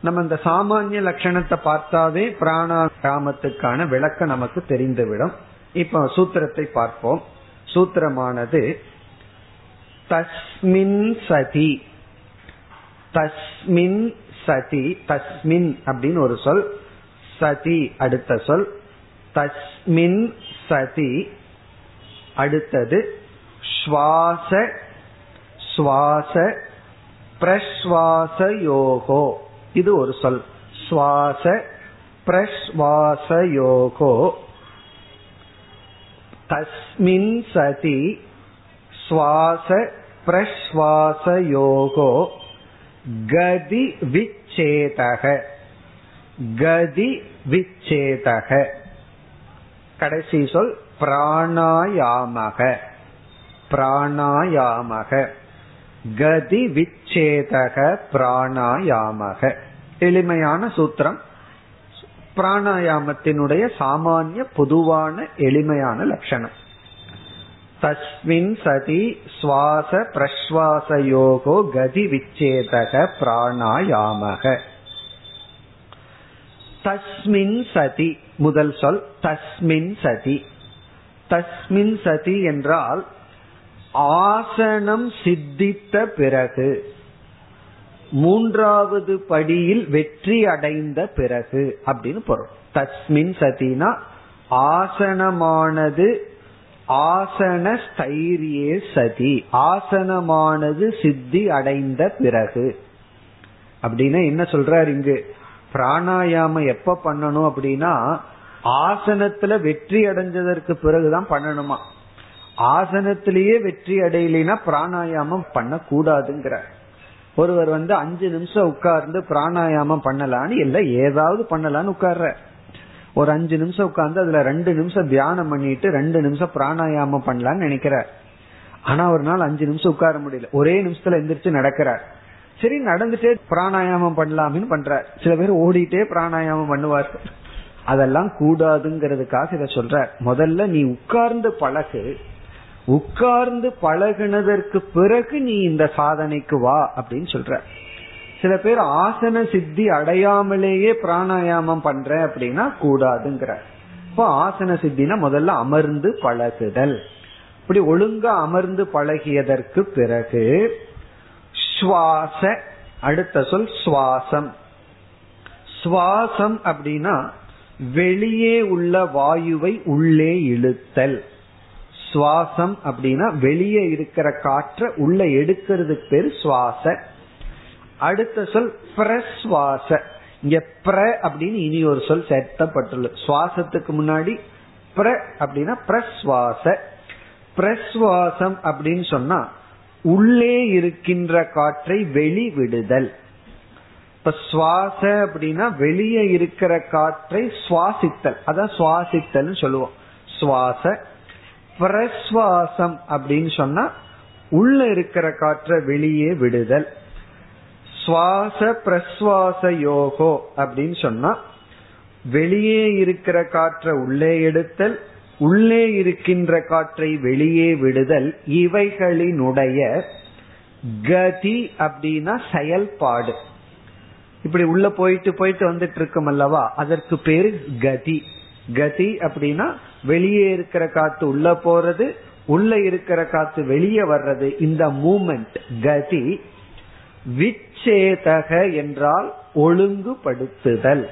நம்ம இந்த சாமானிய லட்சணத்தை பார்த்தாவே பிராணாயாமத்துக்கான விளக்கம் நமக்கு தெரிந்துவிடும். இப்ப சூத்திரத்தை பார்ப்போம். சூத்திரமானது தஸ்மின் சதி. தஸ்மின் சதி. தஸ்மின் அப்படின்னு ஒரு சொல். சதி அடுத்த சொல். தஸ்மின் சதி. அடுத்தது ஸ்வாச சுவாச பிரஸ்வாச யோகோ இது ஒரு சொல். சுவாச பிரஸ்வாச யோகோ தஸ்மின் சதி சுவாச பிரஸ்வாசயோகோ கதி விச்சேதக கதி விச்சேதக கடைசி சொல் பிராணாயாமக। பிராணாயாமக। கதி விச்சேதக பிராணாயாமக. எளிமையான சூத்திரம் பிராணாயாமத்தினுடைய சாமானிய பொதுவான எளிமையான லட்சணம். தஸ்மின் சதி சுவாச பிரஸ்வாசயோகோ கதி விச்சேதக பிராணாயாமக. தஸ்மின் சதி முதல் சொல் தஸ்மின் சதி. தஸ்மின் சதி என்றால் ஆசனம் சித்தித்த பிறகு மூன்றாவது படியில் வெற்றி அடைந்த பிறகு அப்படின்னு பொருள். தஸ்மின் சதினா ஆசனமானது ஆசன ஸ்தைரியே சதி ஆசனமானது சித்தி அடைந்த பிறகு. அப்படின்னா என்ன சொல்றாரு இங்கு? பிராணாயாமம் எப்ப பண்ணணும் அப்படின்னா ஆசனத்துல வெற்றி அடைஞ்சதற்கு பிறகுதான் பண்ணணுமா? ஆசனத்திலேயே வெற்றி அடையலைன்னா பிராணாயாமம் பண்ணக்கூடாதுங்கிற ஒருவர் வந்து அஞ்சு நிமிஷம் உட்கார்ந்து பிராணாயாமம் பண்ணலான்னு இல்ல ஏதாவது பண்ணலான்னு உட்கார்ற. ஒரு அஞ்சு நிமிஷம் உட்கார்ந்து அதுல ரெண்டு நிமிஷம் தியானம் பண்ணிட்டு ரெண்டு நிமிஷம் பிராணாயாமம் பண்ணலான்னு நினைக்கிறார். ஆனா ஒரு நாள் அஞ்சு நிமிஷம் உட்கார முடியல. ஒரே நிமிஷத்துல எந்திரிச்சு நடக்கிறார். சரி நடந்துட்டே பிராணாயாமம் பண்ணலாம்னு பண்றார். சில பேர் ஓடிட்டே பிராணாயாமம் பண்ணுவார். அதெல்லாம் கூடாதுங்கிறதுக்காக இத சொல்ற முதல்ல நீ உட்கார்ந்து பழகு உட்கார்ந்து பழகினதற்கு பிறகு நீ இந்த சாதனைக்கு வா அப்படின்னு சொல்ற. சில பேர் ஆசன சித்தி அடையாமலேயே பிராணாயாமம் பண்ற அப்படின்னா கூடாதுங்கிற. இப்போ ஆசன சித்தினா முதல்ல அமர்ந்து பழகுதல். இப்படி ஒழுங்கா அமர்ந்து பழகியதற்கு பிறகு சுவாச அடுத்த சொல் சுவாசம். சுவாசம் அப்படின்னா வெளியே உள்ள வாயுவை உள்ளே இழுத்தல். சுவாசம் அப்படின்னா வெளியே இருக்கிற காற்ற உள்ள எடுக்கிறதுக்கு பேர் சுவாச. அடுத்த சொல் பிரஸ்வாச. இங்க பிர அப்படின்னு இனி ஒரு சொல் சேர்த்தப்பட்டுள்ளது. சுவாசத்துக்கு முன்னாடி பிர அப்படின்னா பிரஸ்வாச. பிரஸ்வாசம் அப்படின்னு சொன்னா உள்ளே இருக்கின்ற காற்றை வெளிவிடுதல் இப்ப சுவாச அப்படின்னா வெளியே இருக்கிற காற்றை சுவாசித்தல். அதான் சுவாசித்தல் சொல்லுவோம். சுவாச பிரஸ்வாசம் அப்படின்னு சொன்னா உள்ள இருக்கிற காற்றை வெளியே விடுதல். சுவாச பிரஸ்வாச யோகோ அப்படின்னு சொன்னா வெளியே இருக்கிற காற்றை உள்ளே எடுத்தல் உள்ளே இருக்கின்ற காற்றை வெளியே விடுதல் இவைகளினுடைய கதி அப்படின்னா செயல்பாடு. இப்படி உள்ள போயிட்டு போயிட்டு வந்துட்டு இருக்கும் அல்லவா அதற்கு பேரு கதி. கதி அப்படின்னா வெளியே இருக்கிற காத்து உள்ள போறது உள்ள இருக்கிற காத்து வெளியே வர்றது. இந்த மூமெண்ட் கதி விச்சேதக என்றால் ஒழுங்குபடுத்துதல்.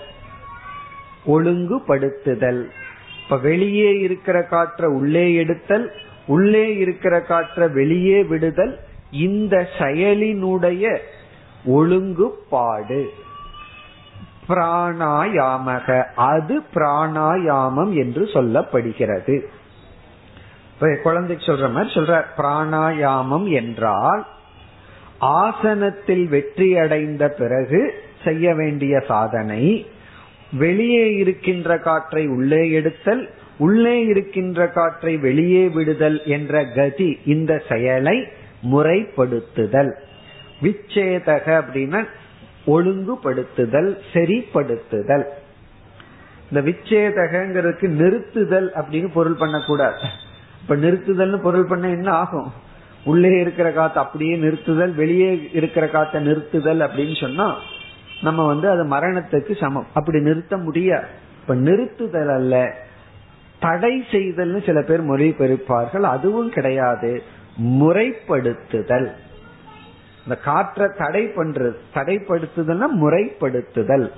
ஒழுங்குபடுத்துதல். இப்ப வெளியே இருக்கிற காற்றை உள்ளே எடுத்தல் உள்ளே இருக்கிற காற்றை வெளியே விடுதல் இந்த செயலினுடைய ஒழுங்குபாடு. பிராணாயாமக. அது பிராணாயாமம் என்று சொல்லப்படுகிறது. குழந்தைக்கு சொல்ற மாதிரி சொல்ற பிராணாயாமம் என்றால் ஆசனத்தில் வெற்றி அடைந்த பிறகு செய்ய வேண்டிய சாதனை வெளியே இருக்கின்ற காற்றை உள்ளே எடுத்தல் உள்ளே இருக்கின்ற காற்றை வெளியே விடுதல் என்ற கதி இந்த செயலை முறைப்படுத்துதல். விச்சேதக அப்படின்னா ஒழுங்குபடுத்துதல் சரிப்படுத்துதல் இந்த விச்சேதகங்கிறதுக்கு நிறுத்துதல் அப்படின்னு பொருள் பண்ணக்கூடாது. இப்ப நிறுத்துதல்னு பொருள் பண்ண என்ன ஆகும்? உள்ளே இருக்கிற காத்து அப்படியே நிறுத்துதல் வெளியே இருக்கிற காத்த நிறுத்துதல் அப்படின்னு சொன்னா நம்ம வந்து அது மரணத்துக்கு சமம். அப்படி நிறுத்த முடியாது. இப்ப நிறுத்துதல் அல்ல தடை செய்தல்னு சில பேர் மொழிபெயர்ப்பார்கள். அதுவும் கிடையாது முறைப்படுத்துதல். இந்த காற்றை தடை பண்றது தடைப்படுத்துதல்னா முறைப்படுத்துதல்.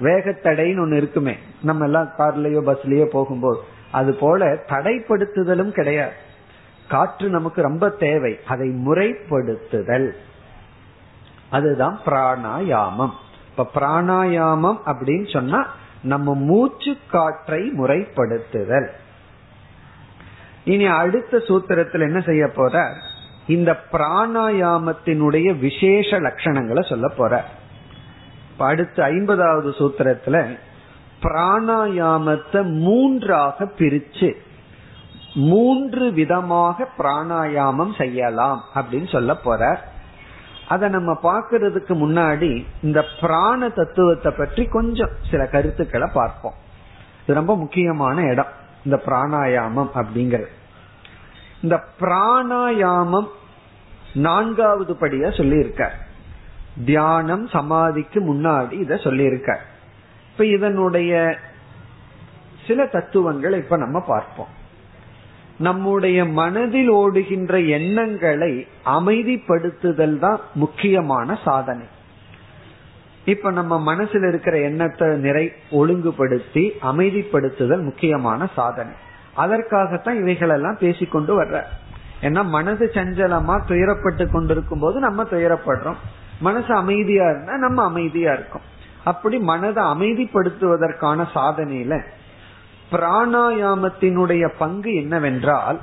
வேகத்தடைன்னு ஒண்ணு இருக்குமே. நம்ம எல்லாம் கார்லயோ பஸ்லயோ போகும்போது. அது போல தடைப்படுத்துதலும் கிடையாது. காற்று நமக்கு ரொம்ப தேவை. அதை முறைப்படுத்துதல். அதுதான் பிராணாயாமம். இப்ப பிராணாயாமம் அப்படின்னு சொன்னா நம்ம மூச்சு காற்றை முறைப்படுத்துதல். இனி அடுத்த சூத்திரத்தில் என்ன செய்ய போற இந்த பிராணாயாமத்தினுடைய விசேஷ லட்சணங்களை சொல்ல போற. அடுத்த ஐம்பதாவது சூத்திரத்துல பிராணாயாமத்தை மூன்றாக பிரிச்சு மூன்று விதமாக பிராணாயாமம் செய்யலாம் அப்படின்னு சொல்ல போற. அதை நம்ம பார்க்கறதுக்கு முன்னாடி இந்த பிராண தத்துவத்தை பற்றி கொஞ்சம் சில கருத்துக்களை பார்ப்போம். இது ரொம்ப முக்கியமான இடம் இந்த பிராணாயாமம் அப்படிங்கிறது. இந்த பிராணாயாமம் நான்காவது படியா சொல்லி தியானம் சமாதிக்கு முன்னாடி இத சொல்லியிருக்க இப்ப இதனுடைய சில தத்துவங்களை இப்ப நம்ம பார்ப்போம். நம்முடைய மனதில் ஓடுகின்ற எண்ணங்களை அமைதிப்படுத்துதல் தான் முக்கியமான சாதனை. இப்ப நம்ம மனசுல இருக்கிற எண்ணத்தை நிறை ஒழுங்குபடுத்தி அமைதிப்படுத்துதல் முக்கியமான சாதனை. அதற்காகத்தான் இவைகளெல்லாம் பேசிக்கொண்டு வர்ற ஏன்னா மனது சஞ்சலமா துயரப்பட்டு கொண்டிருக்கும் போது நம்ம துயரப்படுறோம். மனசு அமைதியா இருந்தா நம்ம அமைதியா இருக்கோம். அப்படி மனதை அமைதிப்படுத்துவதற்கான சாதனையில பிராணாயாமத்தினுடைய பங்கு என்னவென்றால்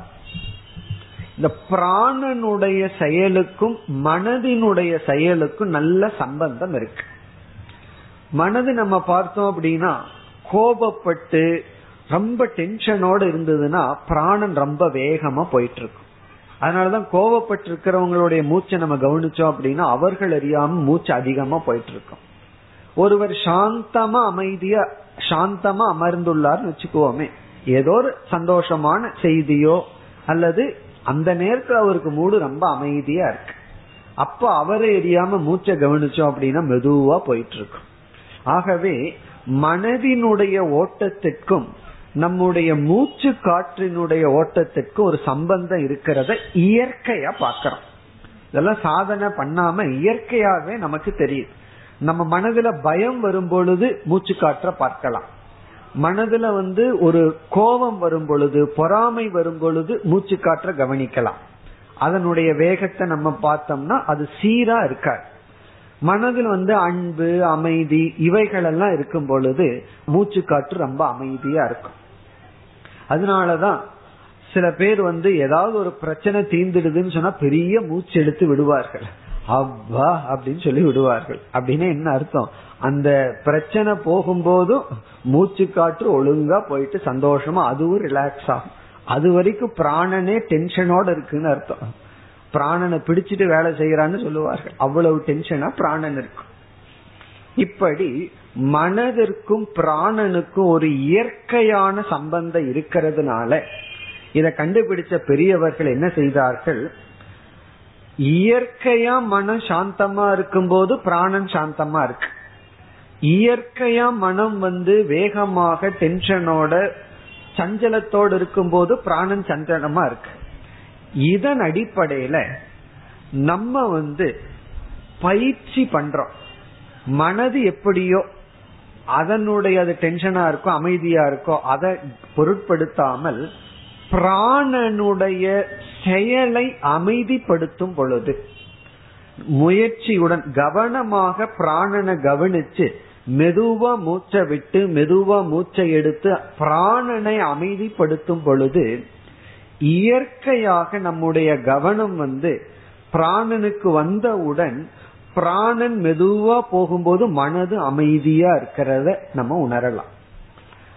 இந்த பிராணனுடைய செயலுக்கும் மனதினுடைய செயலுக்கும் நல்ல சம்பந்தம் இருக்கு. மனது நம்ம பார்த்தோம் அப்படின்னா கோபப்பட்டு ரொம்ப டென்ஷனோட இருந்ததுன்னா பிராணன் ரொம்ப வேகமா போயிட்டு இருக்கும். அதனாலதான் கோவப்பட்டு இருக்கிறவங்களுடைய மூச்சை நம்ம கவனிச்சோம் அப்படின்னா அவர்கள் அறியாம மூச்சு அதிகமா போயிட்டு இருக்கும் ஒருவர் சாந்தமா அமைதியா சாந்தமா அமர்ந்துள்ளார்னு வச்சுக்குவோமே. ஏதோ ஒரு சந்தோஷமான செய்தியோ அல்லது அந்த நேரத்துல அவருக்கு மூடு ரொம்ப அமைதியா இருக்கு. அப்ப அவரை எரியாம மூச்சை கவனிச்சோம் அப்படின்னா மெதுவா போயிட்டு இருக்கும் ஆகவே மனதினுடைய ஓட்டத்திற்கும் நம்முடைய மூச்சு காற்றினுடைய ஓட்டத்திற்கு ஒரு சம்பந்தம் இருக்கிறத இயற்கையா பாக்கிறோம் இதெல்லாம் சாதனை பண்ணாம இயற்கையாவே நமக்கு தெரியுது. நம்ம மனதுல பயம் வரும் பொழுது மூச்சு காற்ற பார்க்கலாம். மனதுல வந்து ஒரு கோபம் வரும் பொழுது பொறாமை வரும் பொழுது மூச்சு காற்ற கவனிக்கலாம். அதனுடைய வேகத்தை நம்ம பார்த்தோம்னா அது சீரா இருக்காது. மனதில் வந்து அன்பு அமைதி இவைகள் எல்லாம் இருக்கும் பொழுது மூச்சு காற்று ரொம்ப அமைதியா இருக்கும். அதனாலதான் சில பேர் வந்து ஏதாவது ஒரு பிரச்சனை தீந்துடுதுன்னு சொன்னா பெரிய மூச்சு எடுத்து விடுவார்கள். அவ்வா அப்படின்னு சொல்லி விடுவார்கள். அப்படின்னு என்ன அர்த்தம்? அந்த பிரச்சனை போகும்போதும் மூச்சு காற்று ஒழுங்கா போயிட்டு சந்தோஷமா அதுவும் ரிலாக்ஸ் ஆகும். அது வரைக்கும் பிராணனே டென்ஷனோட இருக்குன்னு அர்த்தம். பிராணனை பிடிச்சிட்டு வேலை செய்யறான்னு சொல்லுவார்கள். அவ்வளவு டென்ஷனா பிராணன் இருக்கும். இப்படி மனதிற்கும் பிராணனுக்கும் ஒரு இயற்கையான சம்பந்தம் இருக்கிறதுனால இதை கண்டுபிடிச்ச பெரியவர்கள் என்ன செய்தார்கள்? இயற்கையா மனம் சாந்தமா இருக்கும்போது பிராணன் சாந்தமா இருக்கு. இயற்கையா மனம் வந்து வேகமாக டென்ஷனோட சஞ்சலத்தோடு இருக்கும்போது பிராணன் சஞ்சலமா இருக்கு. இதன் அடிப்படையில நம்ம வந்து பயிற்சி பண்றோம். மனது எப்படியோ அதனுடைய அது டென்ஷனா இருக்கோ அமைதியா இருக்கோ அதை பொருட்படுத்தாமல் பிராணனுடைய செயலை அமைதிப்படுத்தும் பொழுது முயற்சியுடன் கவனமாக பிராணனை கவனிச்சு மெதுவா மூச்சை விட்டு மெதுவா மூச்சை எடுத்து பிராணனை அமைதிப்படுத்தும் பொழுது இயற்கையாக நம்முடைய கவனம் வந்து பிராணனுக்கு வந்தவுடன் பிராணன் மெதுவா போகும்போது மனது அமைதியா இருக்கிறத நம்ம உணரலாம்.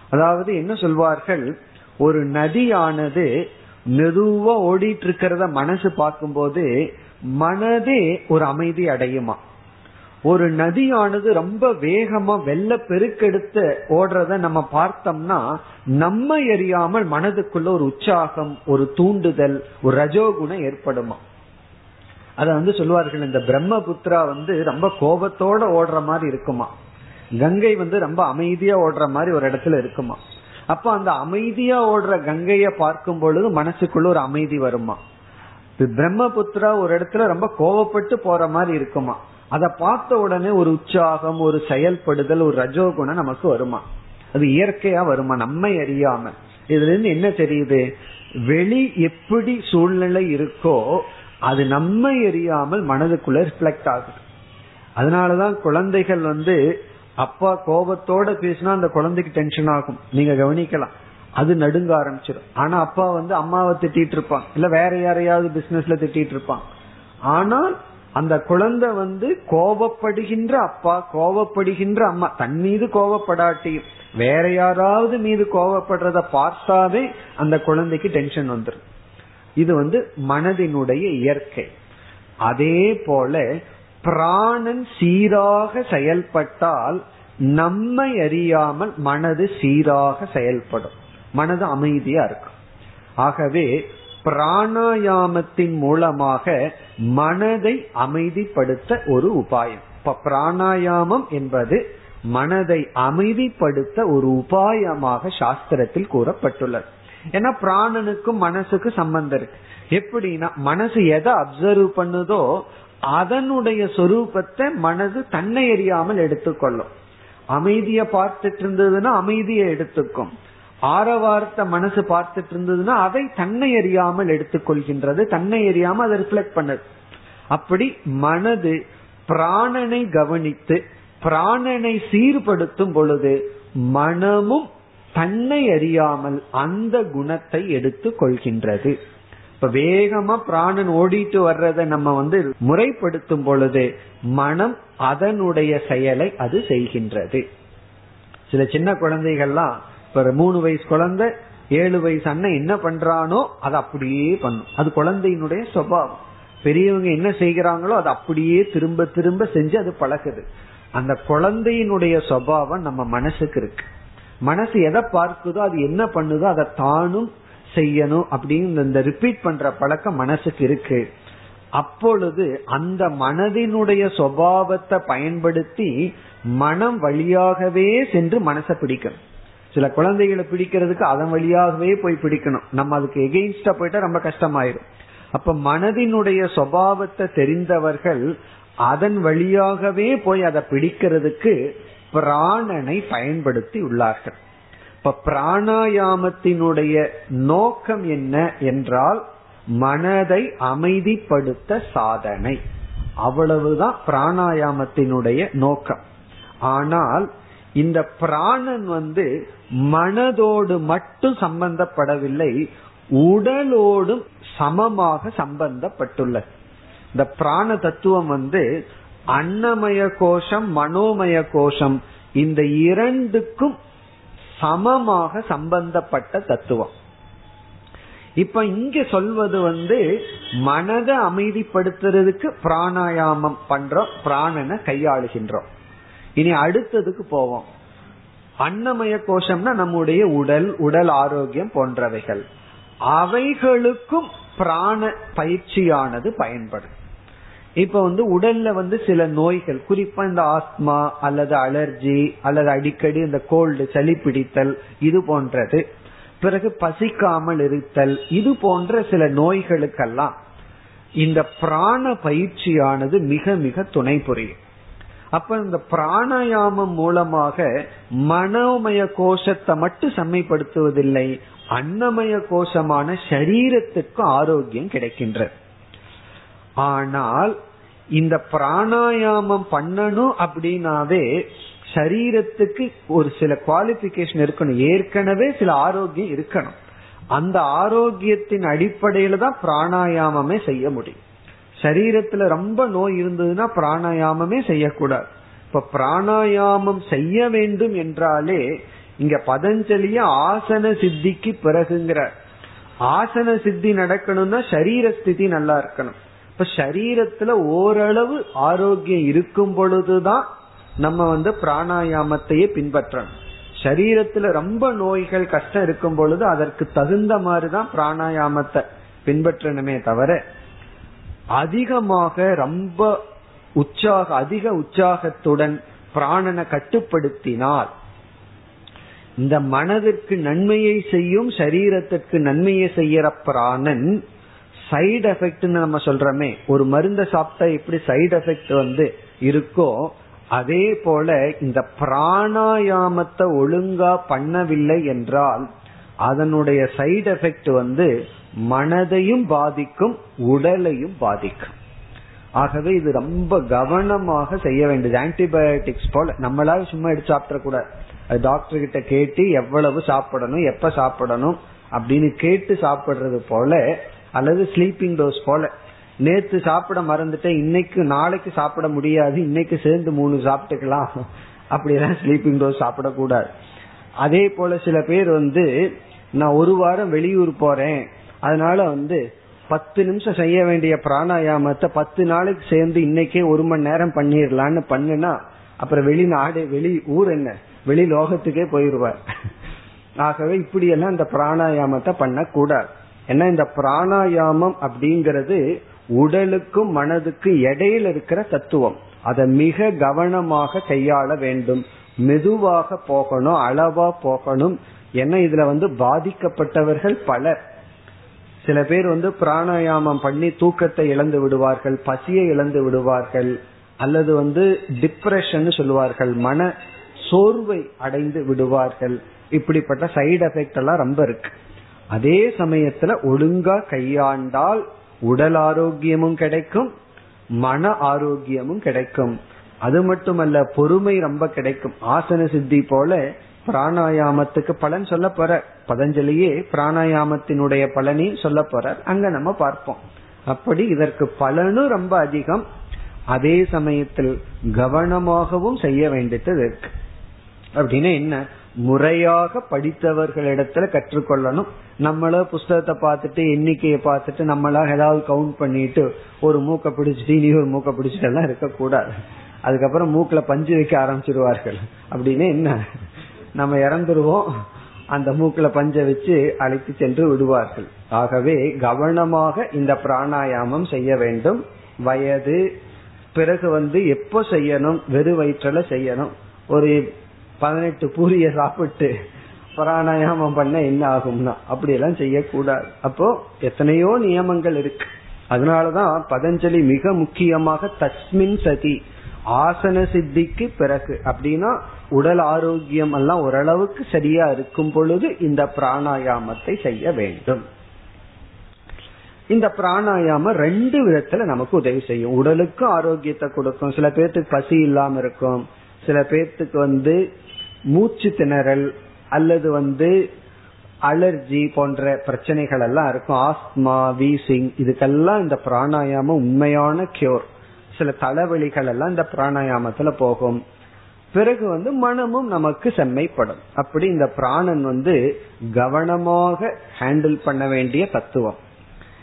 அதாவது என்ன சொல்வார்கள்? ஒரு நதியானது மெதுவா ஓடிட்டு இருக்கிறத மனசு பார்க்கும்போது மனதே ஒரு அமைதி அடையுமா? ஒரு நதியானது ரொம்ப வேகமா வெள்ள பெருக்கெடுத்து ஓடுறத நம்ம பார்த்தோம்னா நம்ம எரியாமல் மனதுக்குள்ள ஒரு உற்சாகம் ஒரு தூண்டுதல் ஒரு ரஜோகுணம் ஏற்படுமா? அத வந்து சொல்லுவார்கள் இந்த பிரம்மபுத்திரா வந்து ரொம்ப கோபத்தோட ஓடுற மாதிரி இருக்குமா? கங்கை வந்து ரொம்ப அமைதியா ஓடுற மாதிரி ஒரு இடத்துல இருக்குமா? அப்ப அந்த அமைதியா ஓடுற கங்கைய பார்க்கும் பொழுது மனசுக்குள்ள ஒரு அமைதி வருமா? பிரம்மபுத்திரா ஒரு இடத்துல ரொம்ப கோவப்பட்டு போற மாதிரி இருக்குமா? அதை பார்த்த உடனே ஒரு உற்சாகம் ஒரு செயல்படுதல் ஒரு ரஜோகுணம் நமக்கு வருமா? அது இயற்கையா வருமா? நம்மை அறியாம. இதுல இருந்து என்ன தெரியுது? வெளி எப்படி சூழ்நிலை இருக்கோ அது நம்மை எரியாமல் மனதுக்குள்ள ரிஃப்ளெக்ட் ஆகுது. அதனாலதான் குழந்தைகள் வந்து அப்பா கோபத்தோட பேசினா அந்த குழந்தைக்கு டென்ஷன் ஆகும். நீங்க கவனிக்கலாம். அது நடுங்க ஆரம்பிச்சிடும் ஆனா அப்பா வந்து அம்மாவை திட்டிட்டு இருப்பான். இல்ல வேற யாரையாவது பிசினஸ்ல திட்டிட்டு இருப்பான். ஆனால் அந்த குழந்தை வந்து கோபப்படுகின்ற அப்பா கோபப்படுகின்ற அம்மா தன் மீது கோபப்படாட்டியும் வேற யாராவது மீது கோபப்படுறத பார்த்தாவே அந்த குழந்தைக்கு டென்ஷன் வந்துடும் இது வந்து மனதினுடைய இயற்கை. அதே போல பிராணன் சீராக செயல்பட்டால் நம்மை அறியாமல் மனது சீராக செயல்படும். மனது அமைதியா இருக்கும். ஆகவே பிராணாயாமத்தின் மூலமாக மனதை அமைதிப்படுத்த ஒரு உபாயம். இப்ப பிராணாயாமம் என்பது மனதை அமைதிப்படுத்த ஒரு உபாயமாக சாஸ்திரத்தில் கூறப்பட்டுள்ளது. ஏன்னா பிராணனுக்கும் மனசுக்கு சம்பந்தம் இருக்கு. எப்படின்னா மனசு எதை அப்சர்வ் பண்ணுதோ அதனுடைய சொரூபத்தை மனது தன்னை எறியாமல் எடுத்துக்கொள்ளும். அமைதிய பார்த்துட்டு இருந்ததுன்னா அமைதியை எடுத்துக்கும். ஆரவாரத்தை மனசு பார்த்துட்டு இருந்ததுன்னா அதை தன்னை அறியாமல் எடுத்துக்கொள்கின்றது தன்னை அறியாம அதை ரிஃப்ளெக்ட் பண்ணுது. அப்படி மனது பிராணனை கவனித்து பிராணனை சீர்படுத்தும் பொழுது மனமும் தன்னை அறியாமல் அந்த குணத்தை எடுத்து கொள்கின்றது. இப்ப வேகமா பிராணன் ஓடிட்டு வர்றத நம்ம வந்து முறைப்படுத்தும் பொழுது மனம் அதனுடைய செயலை அது செய்கின்றது. சில சின்ன குழந்தைகள்லாம் இப்ப மூணு வயசு குழந்தை ஏழு வயசு அண்ணன் என்ன பண்றானோ அது அப்படியே பண்ணும். அது குழந்தையினுடைய சுவாவம் பெரியவங்க என்ன செய்கிறாங்களோ அது அப்படியே திரும்ப திரும்ப செஞ்சு அது பழகுது. அந்த குழந்தையினுடைய சுவாவம் நம்ம மனசுக்கு இருக்கு. மனசு எதை பார்க்குதோ அது என்ன பண்ணுதோ அதை தானும் செய்யணும் அப்படின்னு இந்த ரிப்பீட் பண்ற பழக்கம் மனசுக்கு இருக்கு. அப்பொழுது அந்த மனதினுடைய சுவாவத்தை பயன்படுத்தி மனம் வழியாகவே சென்று மனசை பிடிக்கும் சில குழந்தைகளை பிடிக்கிறதுக்கு அதன் வழியாகவே போய் பிடிக்கணும். நம்ம அதுக்கு எகெயின்ஸ்டா போயிட்டா ரொம்ப கஷ்டமாயிரும். அப்ப மனதினுடைய சுவாவத்தை தெரிந்தவர்கள் அதன் வழியாகவே போய் அதை பிடிக்கிறதுக்கு பிராணனை பயன்படுத்தி உள்ளார்கள். இப்ப பிராணாயாமத்தினுடைய நோக்கம் என்ன என்றால் மனதை அமைதிப்படுத்த சாதனை. அவ்வளவுதான் பிராணாயாமத்தினுடைய நோக்கம். ஆனால் இந்த பிராணன் வந்து மனதோடு மட்டும் சம்பந்தப்படவில்லை உடலோடும் சமமாக சம்பந்தப்பட்டுள்ளது. இந்த பிராண தத்துவம் வந்து அன்னமய கோஷம் மனோமய கோஷம் இந்த இரண்டுக்கும் சமமாக சம்பந்தப்பட்ட தத்துவம். இப்ப இங்க சொல்வது வந்து மனதை அமைதிப்படுத்துறதுக்கு பிராணாயாமம் பண்றோம் பிராணனை கையாளுகின்றோம். இனி அடுத்ததுக்கு போவோம். அன்னமய கோஷம்னா நம்முடைய உடல் உடல் ஆரோக்கியம் போன்றவைகள். அவைகளுக்கும் பிராண பயிற்சியானது பயன்படும். இப்ப வந்து உடல்ல வந்து சில நோய்கள் குறிப்பா இந்த ஆஸ்மா அல்லது அலர்ஜி அல்லது அடிக்கடி இந்த கோல்டு சளி பிடித்தல் இது போன்றது. பிறகு பசிக்காமல் இருத்தல் இது போன்ற சில நோய்களுக்கெல்லாம் இந்த பிராண பயிற்சியானது மிக மிக துணை புரியும். அப்ப இந்த பிராணாயாமம் மூலமாக மனோமய கோஷத்தை மட்டும் செம்மைப்படுத்துவதில்லை அன்னமய கோஷமான சரீரத்துக்கு ஆரோக்கியம் கிடைக்கின்றது. ஆனால் இந்த பிராணாயாமம் பண்ணணும் அப்படின்னாவே சரீரத்துக்கு ஒரு சில குவாலிபிகேஷன் இருக்கணும். ஏற்கனவே சில ஆரோக்கியம் இருக்கணும். அந்த ஆரோக்கியத்தின் அடிப்படையில தான் பிராணாயாமமே செய்ய முடியும். சரீரத்துல ரொம்ப நோய் இருந்ததுன்னா பிராணாயாமமே செய்யக்கூடாது. இப்ப பிராணாயாமம் செய்ய வேண்டும் என்றாலே இங்க பதஞ்சலிய ஆசன சித்திக்கு பிறகுங்கிற ஆசன சித்தி நடக்கணும்னா சரீர ஸ்திதி நல்லா இருக்கணும். இப்ப சரீரத்துல ஓரளவு ஆரோக்கியம் இருக்கும் பொழுதுதான் நம்ம வந்து பிராணாயாமத்தையே பின்பற்றணும். சரீரத்துல ரொம்ப நோய்கள் கஷ்டம் இருக்கும் பொழுது அதற்கு தகுந்த மாதிரிதான் பிராணாயாமத்தை பின்பற்றணுமே தவிர அதிகமாக ரொம்ப உற்சாக அதிக உற்சாகத்துடன் பிராணனை கட்டுப்படுத்தினால் இந்த மனதிற்கு நன்மையை செய்யும் சரீரத்திற்கு நன்மையை செய்யற பிராணன் சைடு எஃபெக்ட் நம்ம சொல்றோமே ஒரு மருந்த சாப்பிட்டா எப்படி சைடு எஃபெக்ட் வந்து இருக்கோ அதே போல இந்த பிராணாயாமத்தை ஒழுங்கா பண்ணவில்லை என்றால் அதனுடைய சைடு எஃபெக்ட் வந்து மனதையும் பாதிக்கும் உடலையும் பாதிக்கும். ஆகவே இது ரொம்ப கவனமாக செய்ய வேண்டியது. ஆன்டிபயோட்டிக்ஸ் போல நம்மளால சும்மா எடுத்து சாப்பிட கூடாது. அது டாக்டர் கிட்ட கேட்டு எவ்வளவு சாப்பிடணும் எப்ப சாப்பிடணும் அப்படின்னு கேட்டு சாப்பிடுறது போல அல்லது ஸ்லீப்பிங் டோஸ் போல. நேத்து சாப்பிட மறந்துட்டேன் இன்னைக்கு நாளைக்கு சாப்பிட முடியாது இன்னைக்கு சேர்ந்து மூணு சாப்பிட்டுக்கலாம். அப்படிலாம் ஸ்லீப்பிங் டோஸ் சாப்பிடக்கூடாது. அதே போல சில பேர் வந்து நான் ஒரு வாரம் வெளியூர் போறேன் அதனால வந்து பத்து நிமிஷம் செய்ய வேண்டிய பிராணாயாமத்தை பத்து நாளைக்கு சேர்ந்து இன்னைக்கே ஒரு மணி நேரம் பண்ணிடலான்னு பண்ணுனா அப்புறம் வெளிநாடு வெளி ஊர் என்ன? வெளி லோகத்துக்கே போயிருவார். ஆகவே இப்படியெல்லாம் இந்த பிராணாயாமத்தை பண்ணக்கூடாது. ஏன்னா இந்த பிராணாயாமம் அப்படிங்கிறது உடலுக்கும் மனதுக்கு இடையில இருக்கிற தத்துவம். அதை மிக கவனமாக கையாள வேண்டும். மெதுவாக போகணும் அளவா போகணும். ஏன்னா இதுல வந்து பாதிக்கப்பட்டவர்கள் பலர். சில பேர் வந்து பிராணாயாமம் பண்ணி தூக்கத்தை இழந்து விடுவார்கள் பசியை இழந்து விடுவார்கள் அல்லது வந்து டிப்ரெஷன் சொல்லுவார்கள் மன சோர்வை அடைந்து விடுவார்கள். இப்படிப்பட்ட சைடு எஃபெக்ட் எல்லாம் ரொம்ப இருக்கு. அதே சமயத்துல ஒழுங்கா கையாண்டால் உடல் ஆரோக்கியமும் கிடைக்கும் மன ஆரோக்கியமும் கிடைக்கும். அது மட்டுமல்ல பொறுமை ரொம்ப கிடைக்கும். ஆசன சித்தி போல பிராணாயாமத்துக்கு பலன் சொல்ல போற பதஞ்சலியே பிராணாயாமத்தினுடைய பலனையும் சொல்ல போறார். அங்க நம்ம பார்ப்போம். அப்படி இதற்கு பலனும் ரொம்ப அதிகம். அதே சமயத்தில் கவனமாகவும் செய்ய வேண்டியது இருக்கு. அப்படின்னா என்ன? முறையாக படித்தவர்களிடத்துல கற்றுக்கொள்ளணும். நம்மள புஸ்தகத்தை பார்த்துட்டு எண்ணிக்கையை பார்த்துட்டு நம்மளா ஏதாவது கவுண்ட் பண்ணிட்டு ஒரு மூக்க பிடிச்சிட்டு இனி ஒரு மூக்க பிடிச்சிட்டு எல்லாம் இருக்கக்கூடாது. அதுக்கப்புறம் மூக்குல பஞ்சு வைக்க ஆரம்பிச்சிருவார்கள். அப்படின்னு என்ன? நம்ம இறந்துருவோம். அந்த மூக்குல பஞ்ச வச்சு அழைத்து சென்று விடுவார்கள். ஆகவே கவனமாக இந்த பிராணாயாமம் செய்ய வேண்டும். வயது பிறகு வந்து எப்போ செய்யணும்? வெறு வயிற்றுல செய்யணும். ஒரு பதினெட்டு பூரிய சாப்பிட்டு பிராணாயாமம் பண்ண என்ன ஆகும்னா அப்படி எல்லாம் செய்யக்கூடாது. அப்போ எத்தனையோ நியமங்கள் இருக்கு. அதனாலதான் பதஞ்சலி மிக முக்கியமாக தஸ்மின் சதி ஆசன சித்திக்கு பிறகு. அப்படின்னா உடல் ஆரோக்கியம் எல்லாம் ஓரளவுக்கு சரியா இருக்கும் பொழுது இந்த பிராணாயாமத்தை செய்ய வேண்டும். இந்த பிராணாயாமம் ரெண்டு விதத்துல நமக்கு உதவி செய்யும். உடலுக்கும் ஆரோக்கியத்தை கொடுக்கும். சில பேர்த்துக்கு பசி இல்லாம இருக்கும். சில பேர்த்துக்கு வந்து மூச்சு திணறல் அல்லது வந்து அலர்ஜி போன்ற பிரச்சனைகள் எல்லாம் இருக்கும். ஆஸ்மா வீசிங் இதுக்கெல்லாம் இந்த பிராணாயாமம் உண்மையான கியூர் சில தலைவலிகள் எல்லாம் இந்த பிராணாயாமத்துல போகும். பிறகு வந்து மனமும் நமக்கு செம்மைப்படும். அப்படி இந்த பிராணன் வந்து கவனமாக ஹேண்டில் பண்ண வேண்டிய தத்துவம்.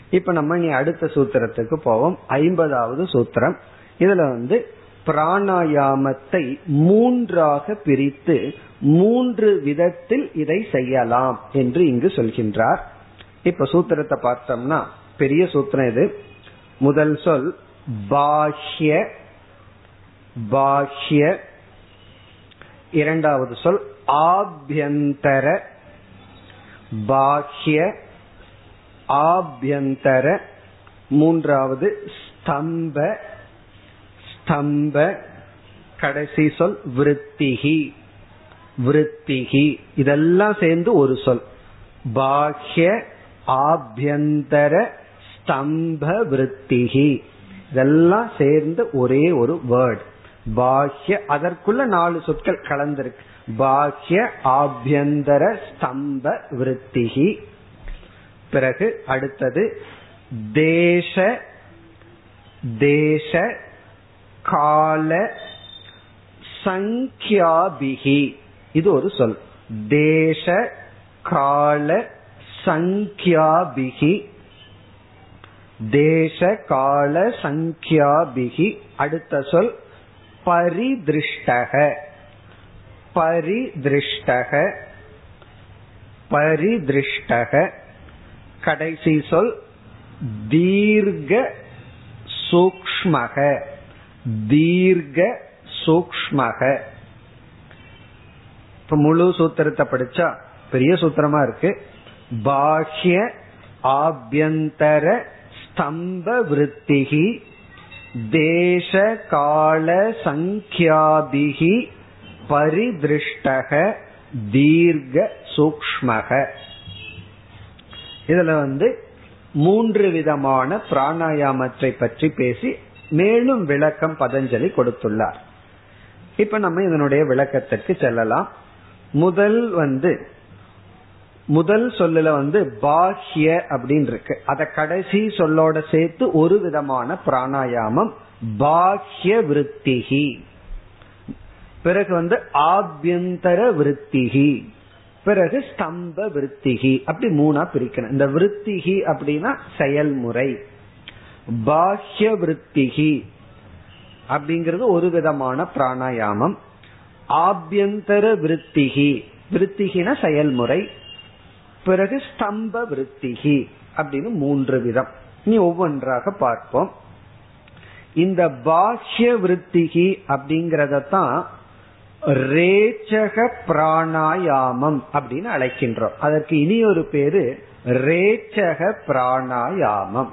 இப்ப நம்ம நீ அடுத்த சூத்திரத்துக்கு போவோம். ஐம்பதாவது சூத்திரம். இதுல வந்து பிராணாயாமத்தை மூன்றாக பிரித்து மூன்று விதத்தில் இதை செய்யலாம் என்று இங்கு சொல்கின்றார். இப்ப சூத்திரத்தை பார்த்தோம்னா பெரிய சூத்திரம் இது. முதல் சொல் பாஷ்ய பாஷ்ய இரண்டாவது சொல் ஆபியந்தர பாஷ்ய ஆபியந்தர. மூன்றாவது ஸ்தம்ப ஸ்தம்ப கடைசி சொல் விருத்திகி. விருத்திகி. இதெல்லாம் சேர்ந்து ஒரு சொல். பாஹ்ய ஆபியந்தர ஸ்தம்ப விருத்திகி. இதெல்லாம் சேர்ந்து ஒரே ஒரு வேர்ட் பாஹ்ய அதற்குள்ள நாலு சொற்கள் கலந்திருக்கு. பாஹ்ய ஆபியந்தர ஸ்தம்ப விருத்திகி. பிறகு அடுத்தது தேச தேச கால சங்கியாபிகி இது ஒரு சொல். தேச கால சங்கியாபிகி தேச கால சங்கியாபிகி அடுத்த சொல் பரிதிருஷ்டக. பரிதிருஷ்டக. பரிதிருஷ்டக. கடைசி சொல் தீர்க்க சூக்மக தீர்க்க சூக்மக இப்ப முழு சூத்திரத்தை படிச்சா பெரிய சூத்திரமா இருக்கு. பாஹ்ய ஆபியந்தர ஸ்தம்ப விருத்திகி தேச கால சங்கியாபிகி பரிதிருஷ்டக தீர்க்க சூக்மக இதுல வந்து மூன்று விதமான பிராணாயாமத்தை பற்றி பேசி மேலும் விளக்கம் பதஞ்சலி கொடுத்துள்ளார். இப்ப நம்ம இதனுடைய விளக்கத்திற்கு செல்லலாம். முதல் வந்து முதல் சொல்லுல வந்து பாஹ்ய அப்படின்னு இருக்கு அத கடைசி சொல்லோட சேர்த்து ஒரு விதமான பிராணாயாமம் பாஹ்ய விருத்திகி. பிறகு வந்து ஆபியந்தர விருத்திகி. பிறகு ஸ்தம்ப விருத்திகி. அப்படி மூணா பிரிக்கணும். இந்த விருத்திகி அப்படின்னா செயல்முறை. பாஹ்ய விருத்திகி அப்படிங்கிறது ஒரு விதமான பிராணாயாமம். ஆபியந்தர விருத்திகி. விருத்திகின செயல்முறை. பிறகு ஸ்தம்ப விருத்திகி அப்படின்னு மூன்று விதம். இனி ஒவ்வொன்றாக பார்ப்போம். இந்த பாஹ்ய விருத்திகி அப்படிங்கறதான் ரேச்சக பிராணாயாமம் அப்படின்னு அழைக்கின்றோம். அதற்கு இனி ஒரு பேரு ரேச்சக பிராணாயாமம்.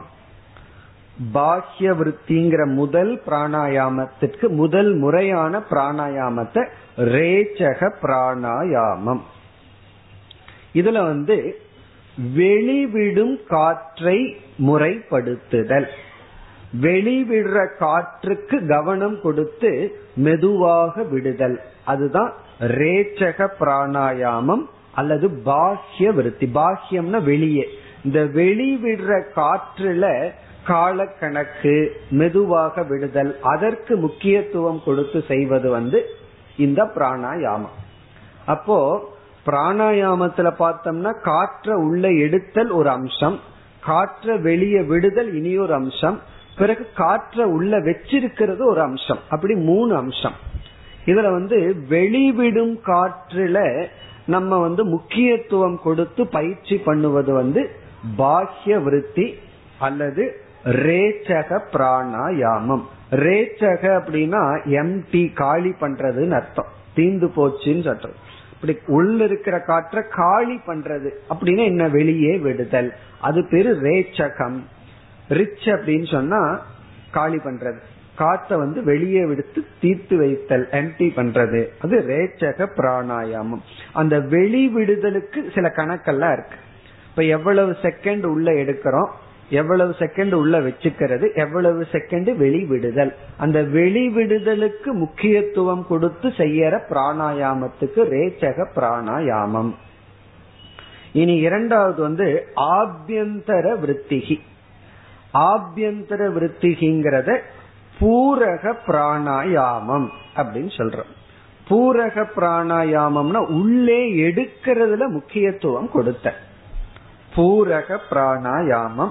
பாஹ்ய விற்பிங்கிற முதல் பிராணாயாமத்திற்கு முதல் முறையான பிராணாயாமத்தை ரேச்சக பிராணாயாமம். இதுல வந்து வெளிவிடும் காற்றை முறைப்படுத்துதல். வெளிவிடுற காற்றுக்கு கவனம் கொடுத்து மெதுவாக விடுதல். அதுதான் ரேச்சக பிராணாயாமம் அல்லது பாஹ்ய விருத்தி. பாஹ்யம்னா வெளியே. இந்த வெளிவிடுற காற்றுல காலக்கணக்கு மெதுவாக விடுதல் அதற்கு முக்கியத்துவம் கொடுத்து செய்வது வந்து இந்த பிராணாயாமம். அப்போ பிராணாயாமத்துல பார்த்தோம்னா காற்ற உள்ள எடுத்தல் ஒரு அம்சம் காற்ற வெளியே விடுதல் இனி ஒரு அம்சம் பிறகு காற்ற உள்ள வச்சிருக்கிறது ஒரு அம்சம் அப்படி மூணு அம்சம். இதுல வந்து வெளிவிடும் காற்றுல நம்ம வந்து முக்கியத்துவம் கொடுத்து பயிற்சி பண்ணுவது வந்து பாஹ்ய விருத்தி அல்லது ரேச்சக பிராணாயாமம். ரேச்சக அப்படின்னா எம்டி காலி பண்றதுன்னு அர்த்தம். தீந்து போச்சுன்னு சொல்றது. இப்படி உள்ள இருக்கிற காற்ற காலி பண்றது. அப்படின்னா என்ன? வெளியே விடுதல். அது பேரு ரேச்சகம். ரிச் அப்படின்னு சொன்னா காலி பண்றது. காத்த வந்து வெளியே விடுத்து தீர்த்து வைத்தல் எம்டி பண்றது. அது ரேச்சக பிராணாயாமம். அந்த வெளி விடுதலுக்கு சில கணக்கெல்லாம் இருக்கு. இப்ப எவ்வளவு செகண்ட் உள்ள எடுக்கிறோம்? எவ்வளவு செகண்ட் உள்ள வச்சுக்கிறது எவ்வளவு செகண்ட் வெளிவிடுதல். அந்த வெளிவிடுதலுக்கு முக்கியத்துவம் கொடுத்து செய்யற பிராணாயாமத்துக்கு ரேச்சக பிராணாயாமம். இனி இரண்டாவது வந்து ஆபியந்தர விருத்திகி. ஆபியந்தர விருத்திகிங்கிறத பூரக பிராணாயாமம் அப்படின்னு சொல்றோம். பூரக பிராணாயாமம்னா உள்ளே எடுக்கிறதுல முக்கியத்துவம் கொடுத்த. பூரக பிராணாயாமம்.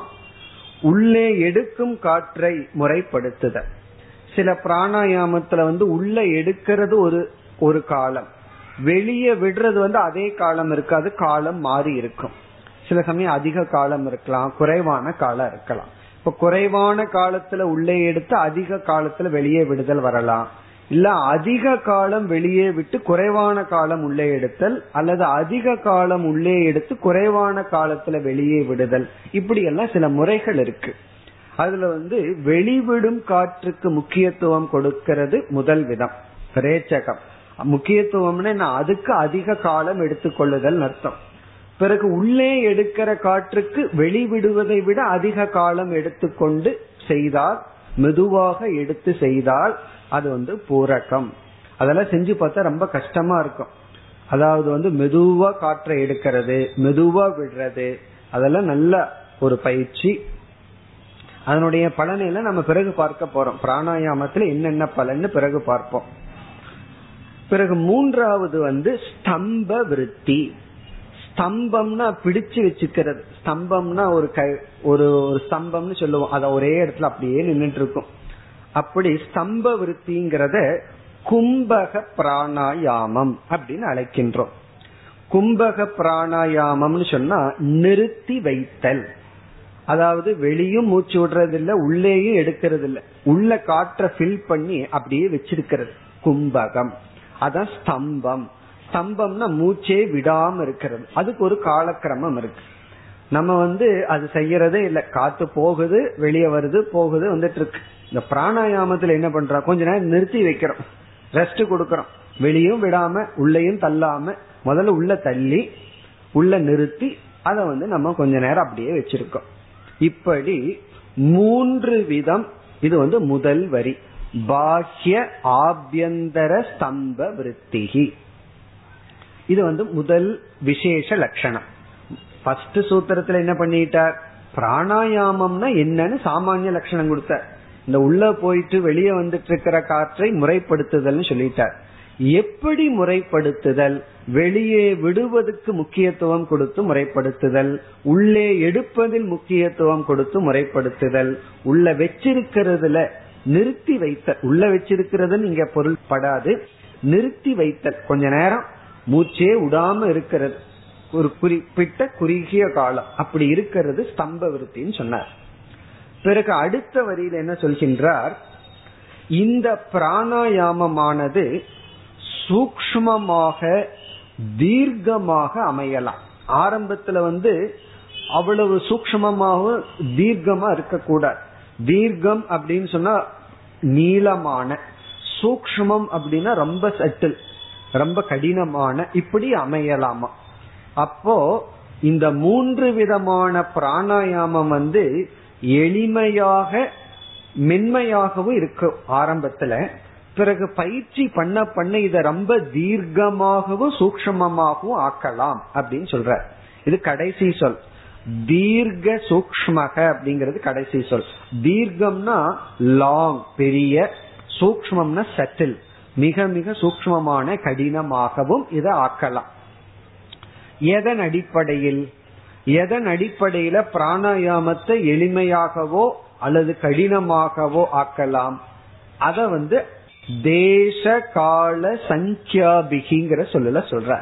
உள்ளே எடுக்கும் காற்றை முறைப்படுத்துத சில பிராணாயாமத்துல வந்து உள்ள எடுக்கிறது ஒரு ஒரு காலம். வெளியே விடுறது வந்து அதே காலம் இருக்காது காலம் மாறி இருக்கும். சில சமயம் அதிக காலம் இருக்கலாம் குறைவான காலம் இருக்கலாம். இப்ப குறைவான காலத்துல உள்ளே எடுத்து அதிக காலத்துல வெளியே விடுதல் வரலாம். இல்ல அதிக காலம் வெளியே விட்டு குறைவான காலம் உள்ளே எடுத்தல் அல்லது அதிக காலம் உள்ளே எடுத்து குறைவான காலத்துல வெளியே விடுதல். இப்படி எல்லாம் சில முறைகள் இருக்கு. அதுல வந்து வெளிவிடும் காற்றுக்கு முக்கியத்துவம் கொடுக்கிறது முதல் விதம் ரேச்சகம். முக்கியத்துவம்னு அதுக்கு அதிக காலம் எடுத்துக்கொள்ளுதல் அர்த்தம். பிறகு உள்ளே எடுக்கிற காற்றுக்கு வெளிவிடுவதை விட அதிக காலம் எடுத்துக்கொண்டு செய்தால் மெதுவாக எடுத்து செய்தால் அது வந்து பூரகம் அதெல்லாம் செஞ்சு பார்த்தா ரொம்ப கஷ்டமா இருக்கும். அதாவது வந்து மெதுவா காற்றை எடுக்கிறது மெதுவா விடுறது அதெல்லாம் நல்ல ஒரு பயிற்சி. அதனுடைய பலனை நம்ம பிறகு பார்க்க போறோம். பிராணாயாமத்துல என்னென்ன பலன்னு பிறகு பார்ப்போம். பிறகு மூன்றாவது வந்து ஸ்தம்ப விருத்தி. ஸ்தம்பம்னா பிடிச்சு வச்சுக்கிறது. ஸ்தம்பம்னா ஒரு கை ஒரு ஒரு ஸ்தம்பம்னு சொல்லுவோம். அத ஒரே இடத்துல அப்படியே நின்றுட்டு இருக்கும். அப்படி ஸ்தம்ப விருத்திங்கிறத கும்பக பிராணாயாமம் அப்படின்னு அழைக்கின்றோம். கும்பக பிராணாயாமம்னு சொன்னா நிறுத்தி வைத்தல். அதாவது வெளியும் மூச்சு விடுறது இல்ல உள்ளேயும் எடுக்கிறது இல்ல உள்ள காற்ற ஃபில் பண்ணி அப்படியே வச்சிருக்கிறது. கும்பகம். அதான் ஸ்தம்பம். ஸ்தம்பம்னா மூச்சே விடாம இருக்கிறது. அதுக்கு ஒரு காலக்கிரமம் இருக்கு. நம்ம வந்து அது செய்யறதே இல்ல. காத்து போகுது வெளியே வருது போகுது வந்துட்டு இருக்கு. இந்த பிராணாயாமத்துல என்ன பண்றா? கொஞ்ச நேரம் நிறுத்தி வைக்கிறோம். ரெஸ்ட் கொடுக்கறோம். வெளியும் விடாம உள்ளயும் தள்ளாம முதல்ல உள்ள தள்ளி உள்ள நிறுத்தி அதை வந்து நம்ம கொஞ்ச நேரம் அப்படியே வச்சிருக்கோம். இப்படி மூன்று விதம் இது வந்து முதல் வரி. பாஹ்ய ஆபியந்தர ஸ்தம்ப விருத்திகி இது வந்து முதல் விசேஷ லட்சணம். ஃபர்ஸ்ட் சூத்திரத்துல என்ன பண்ணிட்டார்? பிராணாயாமம்னா என்னன்னு சாமானிய லட்சணம் கொடுத்தார். இந்த உள்ள போயிட்டு வெளியே வந்துட்டு இருக்கிற காற்றை முறைப்படுத்துதல்னு சொல்லிட்டார். எப்படி முறைப்படுத்துதல்? வெளியே விடுவதற்கு முக்கியத்துவம் கொடுத்து முறைப்படுத்துதல். உள்ளே எடுப்பதில் முக்கியத்துவம் கொடுத்து முறைப்படுத்துதல். உள்ள வச்சிருக்கிறதுல நிறுத்தி வைத்த உள்ள வச்சிருக்கிறதுன்னு இங்க பொருள்படாது நிறுத்தி வைத்தல். கொஞ்ச நேரம் மூச்சே விடாம இருக்கிறது. ஒரு குறிப்பிட்ட குறுகிய காலம். அப்படி இருக்கிறது ஸ்தம்ப விருத்தின்னு சொன்னார். பிறகு அடுத்த வரியில் என்ன சொல்கின்றார்? இந்த பிராணாயாமமானது சூக்மமாக தீர்க்கமாக அமையலாம். ஆரம்பத்துல வந்து அவ்வளவு சூக்மமாகவும் தீர்க்கமா இருக்கக்கூடாது. தீர்க்கம் அப்படின்னு சொன்னா நீளமான சூக்மம் அப்படின்னா ரொம்ப சட்டில் ரொம்ப கடினமான இப்படி அமையலாமா? அப்போ இந்த மூன்று விதமான பிராணாயாமம் வந்து எளிமையாக மென்மையாகவும் இருக்கும் ஆரம்பத்துல பிறகு பயிற்சி பண்ண பண்ண இத ரொம்ப தீர்க்கமாகவும் சூக்மமாகவும் ஆக்கலாம் அப்படின்னு சொல்ற. இது கடைசி சொல். தீர்க்க சூக்மக அப்படிங்கிறது கடைசி சொல். தீர்க்கம்னா லாங் பெரிய சூக்மம்னா சட்டில் மிக மிக சூக்மமான கடினமாகவும் இதை ஆக்கலாம். எதன் அடிப்படையில்? எதன் அடிப்படையில பிராணாயாமத்தை எளிமையாகவோ அல்லது கடினமாகவோ ஆக்கலாம். அத வந்து தேச கால சங்கியாபிகிங்கிற சொல்லல சொல்ற.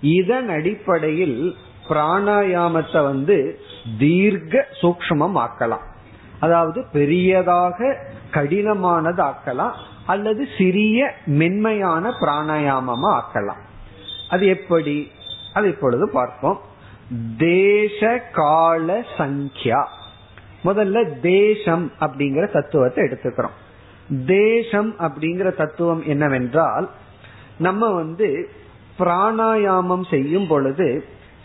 இதன் அடிப்படையில் பிராணாயாமத்தை வந்து தீர்க்க சூக்மம் ஆக்கலாம். அதாவது பெரியதாக கடினமானது ஆக்கலாம் அல்லது சிறிய மென்மையான பிராணாயாமமா ஆக்கலாம். அது எப்படி? அது இப்பொழுது பார்ப்போம். தேச கால சங்கியா முதல்ல தேசம் அப்படிங்கிற தத்துவத்தை எடுத்துக்கிறோம். தேசம் அப்படிங்கிற தத்துவம் என்னவென்றால் நம்ம வந்து பிராணாயாமம் செய்யும் பொழுது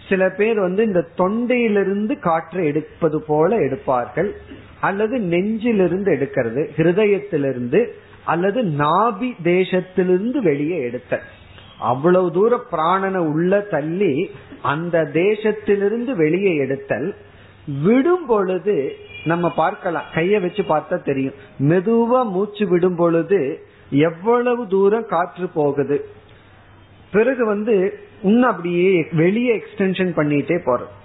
சில பேர் வந்து இந்த தொண்டையிலிருந்து காற்றை எடுப்பது போல எடுப்பார்கள். அல்லது நெஞ்சிலிருந்து எடுக்கிறது ஹிருதயத்திலிருந்து அல்லது நாபி தேசத்திலிருந்து வெளியே எடுத்த அவ்வளவு தூர பிராணனை உள்ள தள்ளி அந்த தேசத்திலிருந்து வெளியே எடுத்தல் விடும் பொழுது நம்ம பார்க்கலாம் கைய வச்சு பார்த்தா தெரியும். மெதுவா மூச்சு விடும் பொழுது எவ்வளவு தூரம் காற்று போகுது. பிறகு வந்து இன்னும் அப்படியே வெளியே எக்ஸ்டென்ஷன் பண்ணிட்டே போறோம்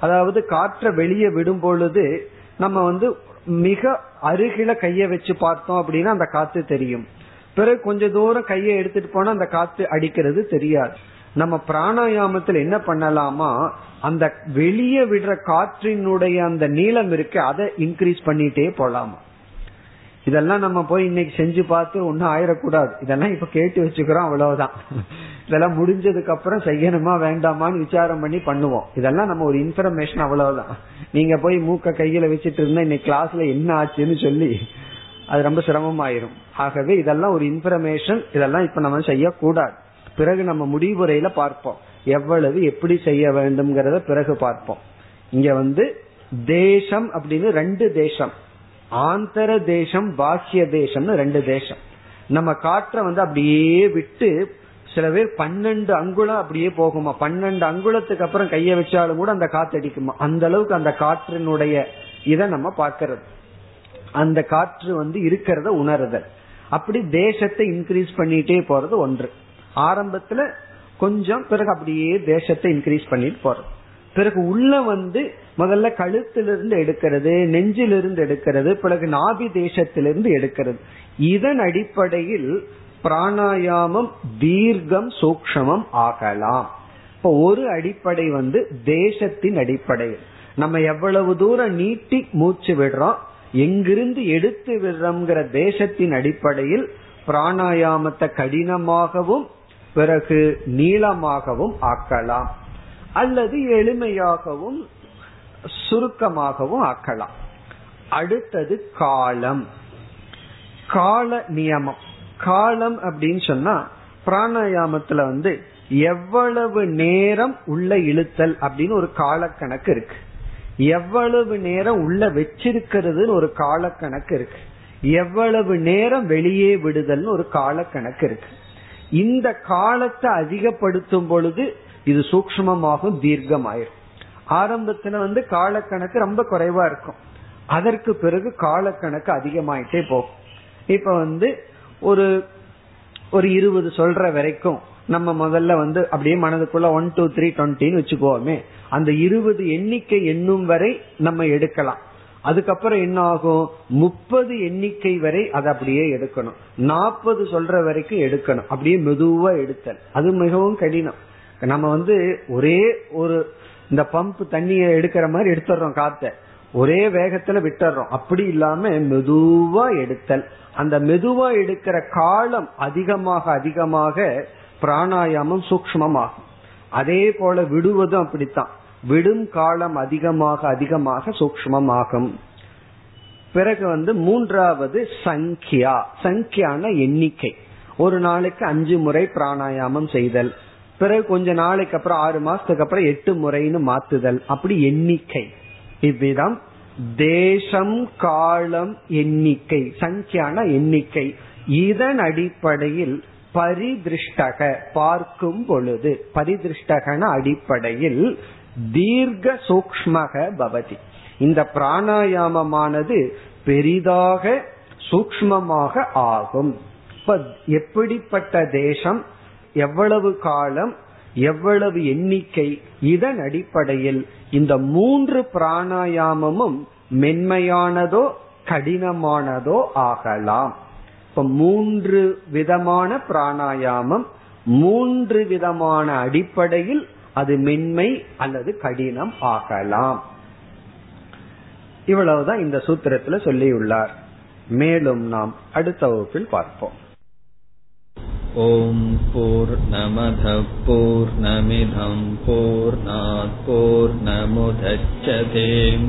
அதாவது காற்றை வெளியே விடும் பொழுது நம்ம வந்து மிக அருகில கைய வச்சு பார்த்தோம் அப்படின்னா அந்த காத்து தெரியும். பிறகு கொஞ்ச தூரம் கையை எடுத்துட்டு போனா அந்த காத்து அடிக்கிறது தெரியாது. நம்ம பிராணாயாமத்தில் என்ன பண்ணலாமா? அந்த வெளியே விடுற காற்றினுடைய அந்த நீளம் இருக்கு அதை இன்க்ரீஸ் பண்ணிட்டே போலாமா? இதெல்லாம் நம்ம போய் இன்னைக்கு செஞ்சு பார்த்து ஒன்னும் ஆயிடக்கூடாது இதெல்லாம் இப்ப கேட்டு வச்சுக்கிறோம் அவ்வளவுதான். இதெல்லாம் முடிஞ்சதுக்கு அப்புறம் செய்யணுமா வேண்டாமான்னு விசாரம் பண்ணி பண்ணுவோம். இதெல்லாம் நம்ம ஒரு இன்ஃபர்மேஷன் அவ்வளவுதான். நீங்க போய் மூக்க கையில வச்சுட்டு இருந்தா இன்னைக்கு கிளாஸ்ல என்ன ஆச்சுன்னு சொல்லி அது ரொம்ப சிரமமாயிரும். ஆகவே இதெல்லாம் ஒரு இன்ஃபர்மேஷன் இதெல்லாம் இப்ப நம்ம செய்யக்கூடாது. பிறகு நம்ம முடிவுரையில பார்ப்போம். எவ்வளவு எப்படி செய்ய வேண்டும்ங்கிறத பிறகு பார்ப்போம். இங்க வந்து தேசம் அப்படின்னு ரெண்டு தேசம். ஆந்தர தேசம் பாக்கிய தேசம்னு ரெண்டு தேசம். நம்ம காற்றை வந்து அப்படியே விட்டு சில பேர் பன்னெண்டு அங்குலம் அப்படியே போகுமா? பன்னெண்டு அங்குலத்துக்கு அப்புறம் கைய வச்சாலும் கூட அந்த காத்து அடிக்குமா? அந்த அளவுக்கு அந்த காற்றினுடைய இதை நம்ம பார்க்கறது. அந்த காற்று வந்து இருக்கிறத உணருதல். அப்படி தேசத்தை இன்க்ரீஸ் பண்ணிட்டே போறது ஒன்று. ஆரம்பத்துல கொஞ்சம் பிறகு அப்படியே தேசத்தை இன்க்ரீஸ் பண்ணிட்டு போறது. பிறகு உள்ள வந்து முதல்ல கழுத்திலிருந்து எடுக்கிறது நெஞ்சிலிருந்து எடுக்கிறது பிறகு நாபி தேசத்திலிருந்து எடுக்கிறது. இதன் அடிப்படையில் பிராணாயாமம் தீர்க்கம் சூக்ஷமம் ஆகலாம். இப்போ ஒரு அடிப்படை வந்து தேசத்தின் அடிப்படையில். நம்ம எவ்வளவு தூரம் நீட்டி மூச்சு விடுறோம் எங்கிருந்து எடுத்து விடுறோம்ங்கிற தேசத்தின் அடிப்படையில் பிராணாயாமத்தை கடினமாகவும் பிறகு நீளமாகவும் ஆக்கலாம். அல்லது எளிமையாகவும் சுருக்கமாகவும் ஆக்கலாம். அடுத்தது காலம். கால நியமம். காலம் அப்படின்னு சொன்னா பிராணாயாமத்துல வந்து எவ்வளவு நேரம் உள்ள இழுத்தல் அப்படின்னு ஒரு காலக்கணக்கு இருக்கு. எவ்வளவு நேரம் உள்ள வச்சிருக்கிறதுன்னு ஒரு காலக்கணக்கு இருக்கு. எவ்வளவு நேரம் வெளியே விடுதல்னு ஒரு காலக்கணக்கு இருக்கு. இந்த காலத்தை அதிகப்படுத்தும் பொழுது இது சூக்மமாகும் தீர்க்கமாயிரும். ஆரம்பத்துல வந்து காலக்கணக்கு ரொம்ப குறைவா இருக்கும். அதற்கு பிறகு காலக்கணக்கு அதிகமாயிட்டே போகும். இப்ப வந்து ஒரு ஒரு இருபது சொல்ற வரைக்கும் நம்ம முதல்ல வந்து அப்படியே மனதுக்குள்ள ஒன் டூ த்ரீ டுவெண்ட்டின்னு வச்சுக்கோமே அந்த இருபது எண்ணிக்கை எண்ணும் வரை நம்ம எடுக்கலாம். அதுக்கப்புறம் என்ன ஆகும்? முப்பது எண்ணிக்கை வரை அதை அப்படியே எடுக்கணும். நாற்பது சொல்ற வரைக்கும் எடுக்கணும். அப்படியே மெதுவா எடுத்தல். அது மிகவும் கடினம். நம்ம வந்து ஒரே ஒரு இந்த பம்ப் தண்ணியை எடுக்கிற மாதிரி எடுத்துடுறோம் காத்த ஒரே வேகத்துல விட்டுறோம் அப்படி இல்லாம மெதுவா எடுத்தல். அந்த மெதுவா எடுக்கிற காலம் அதிகமாக அதிகமாக பிராணாயாமம் சூக்மமாகும் அதே போல விடுவதும் அப்படித்தான். விடும் காலம் அதிகமாக அதிகமாக சூக்மமாகும் பிறகு வந்து மூன்றாவது சங்கியா. சங்கியான எண்ணிக்கை. ஒரு நாளைக்கு அஞ்சு முறை பிராணாயாமம் செய்தல். பிறகு கொஞ்ச நாளைக்கு அப்புறம் ஆறு மாசத்துக்கு அப்புறம் எட்டு முறைன்னு மாத்துதல். அப்படி எண்ணிக்கை. இவ்விதம் தேசம் காலம் எண்ணிக்கை. சங்கியான எண்ணிக்கை. இதன் அடிப்படையில் பரிதிருஷ்டக பார்க்கும் பொழுது. பரிதிருஷ்டகன அடிப்படையில் தீர்க்க சூக்மக பவதி. இந்த பிராணாயாமமானது பெரிதாக சூக்மமாக ஆகும். இப்ப எப்படிப்பட்ட தேசம் எவ்வளவு காலம் எவ்வளவு எண்ணிக்கை இதன் அடிப்படையில் இந்த மூன்று பிராணாயாமமும் மென்மையானதோ கடினமானதோ ஆகலாம். இப்ப மூன்று விதமான பிராணாயாமம் மூன்று விதமான அடிப்படையில் அது மென்மை அல்லது கடினம் ஆகலாம். இவ்வளவுதான் இந்த சூத்திரத்துல சொல்லியுள்ளார். மேலும் நாம் அடுத்த வகுப்பில் பார்ப்போம். ஓம் போர் நமத போர் நமிதம் போர் நமுதச்சதேம்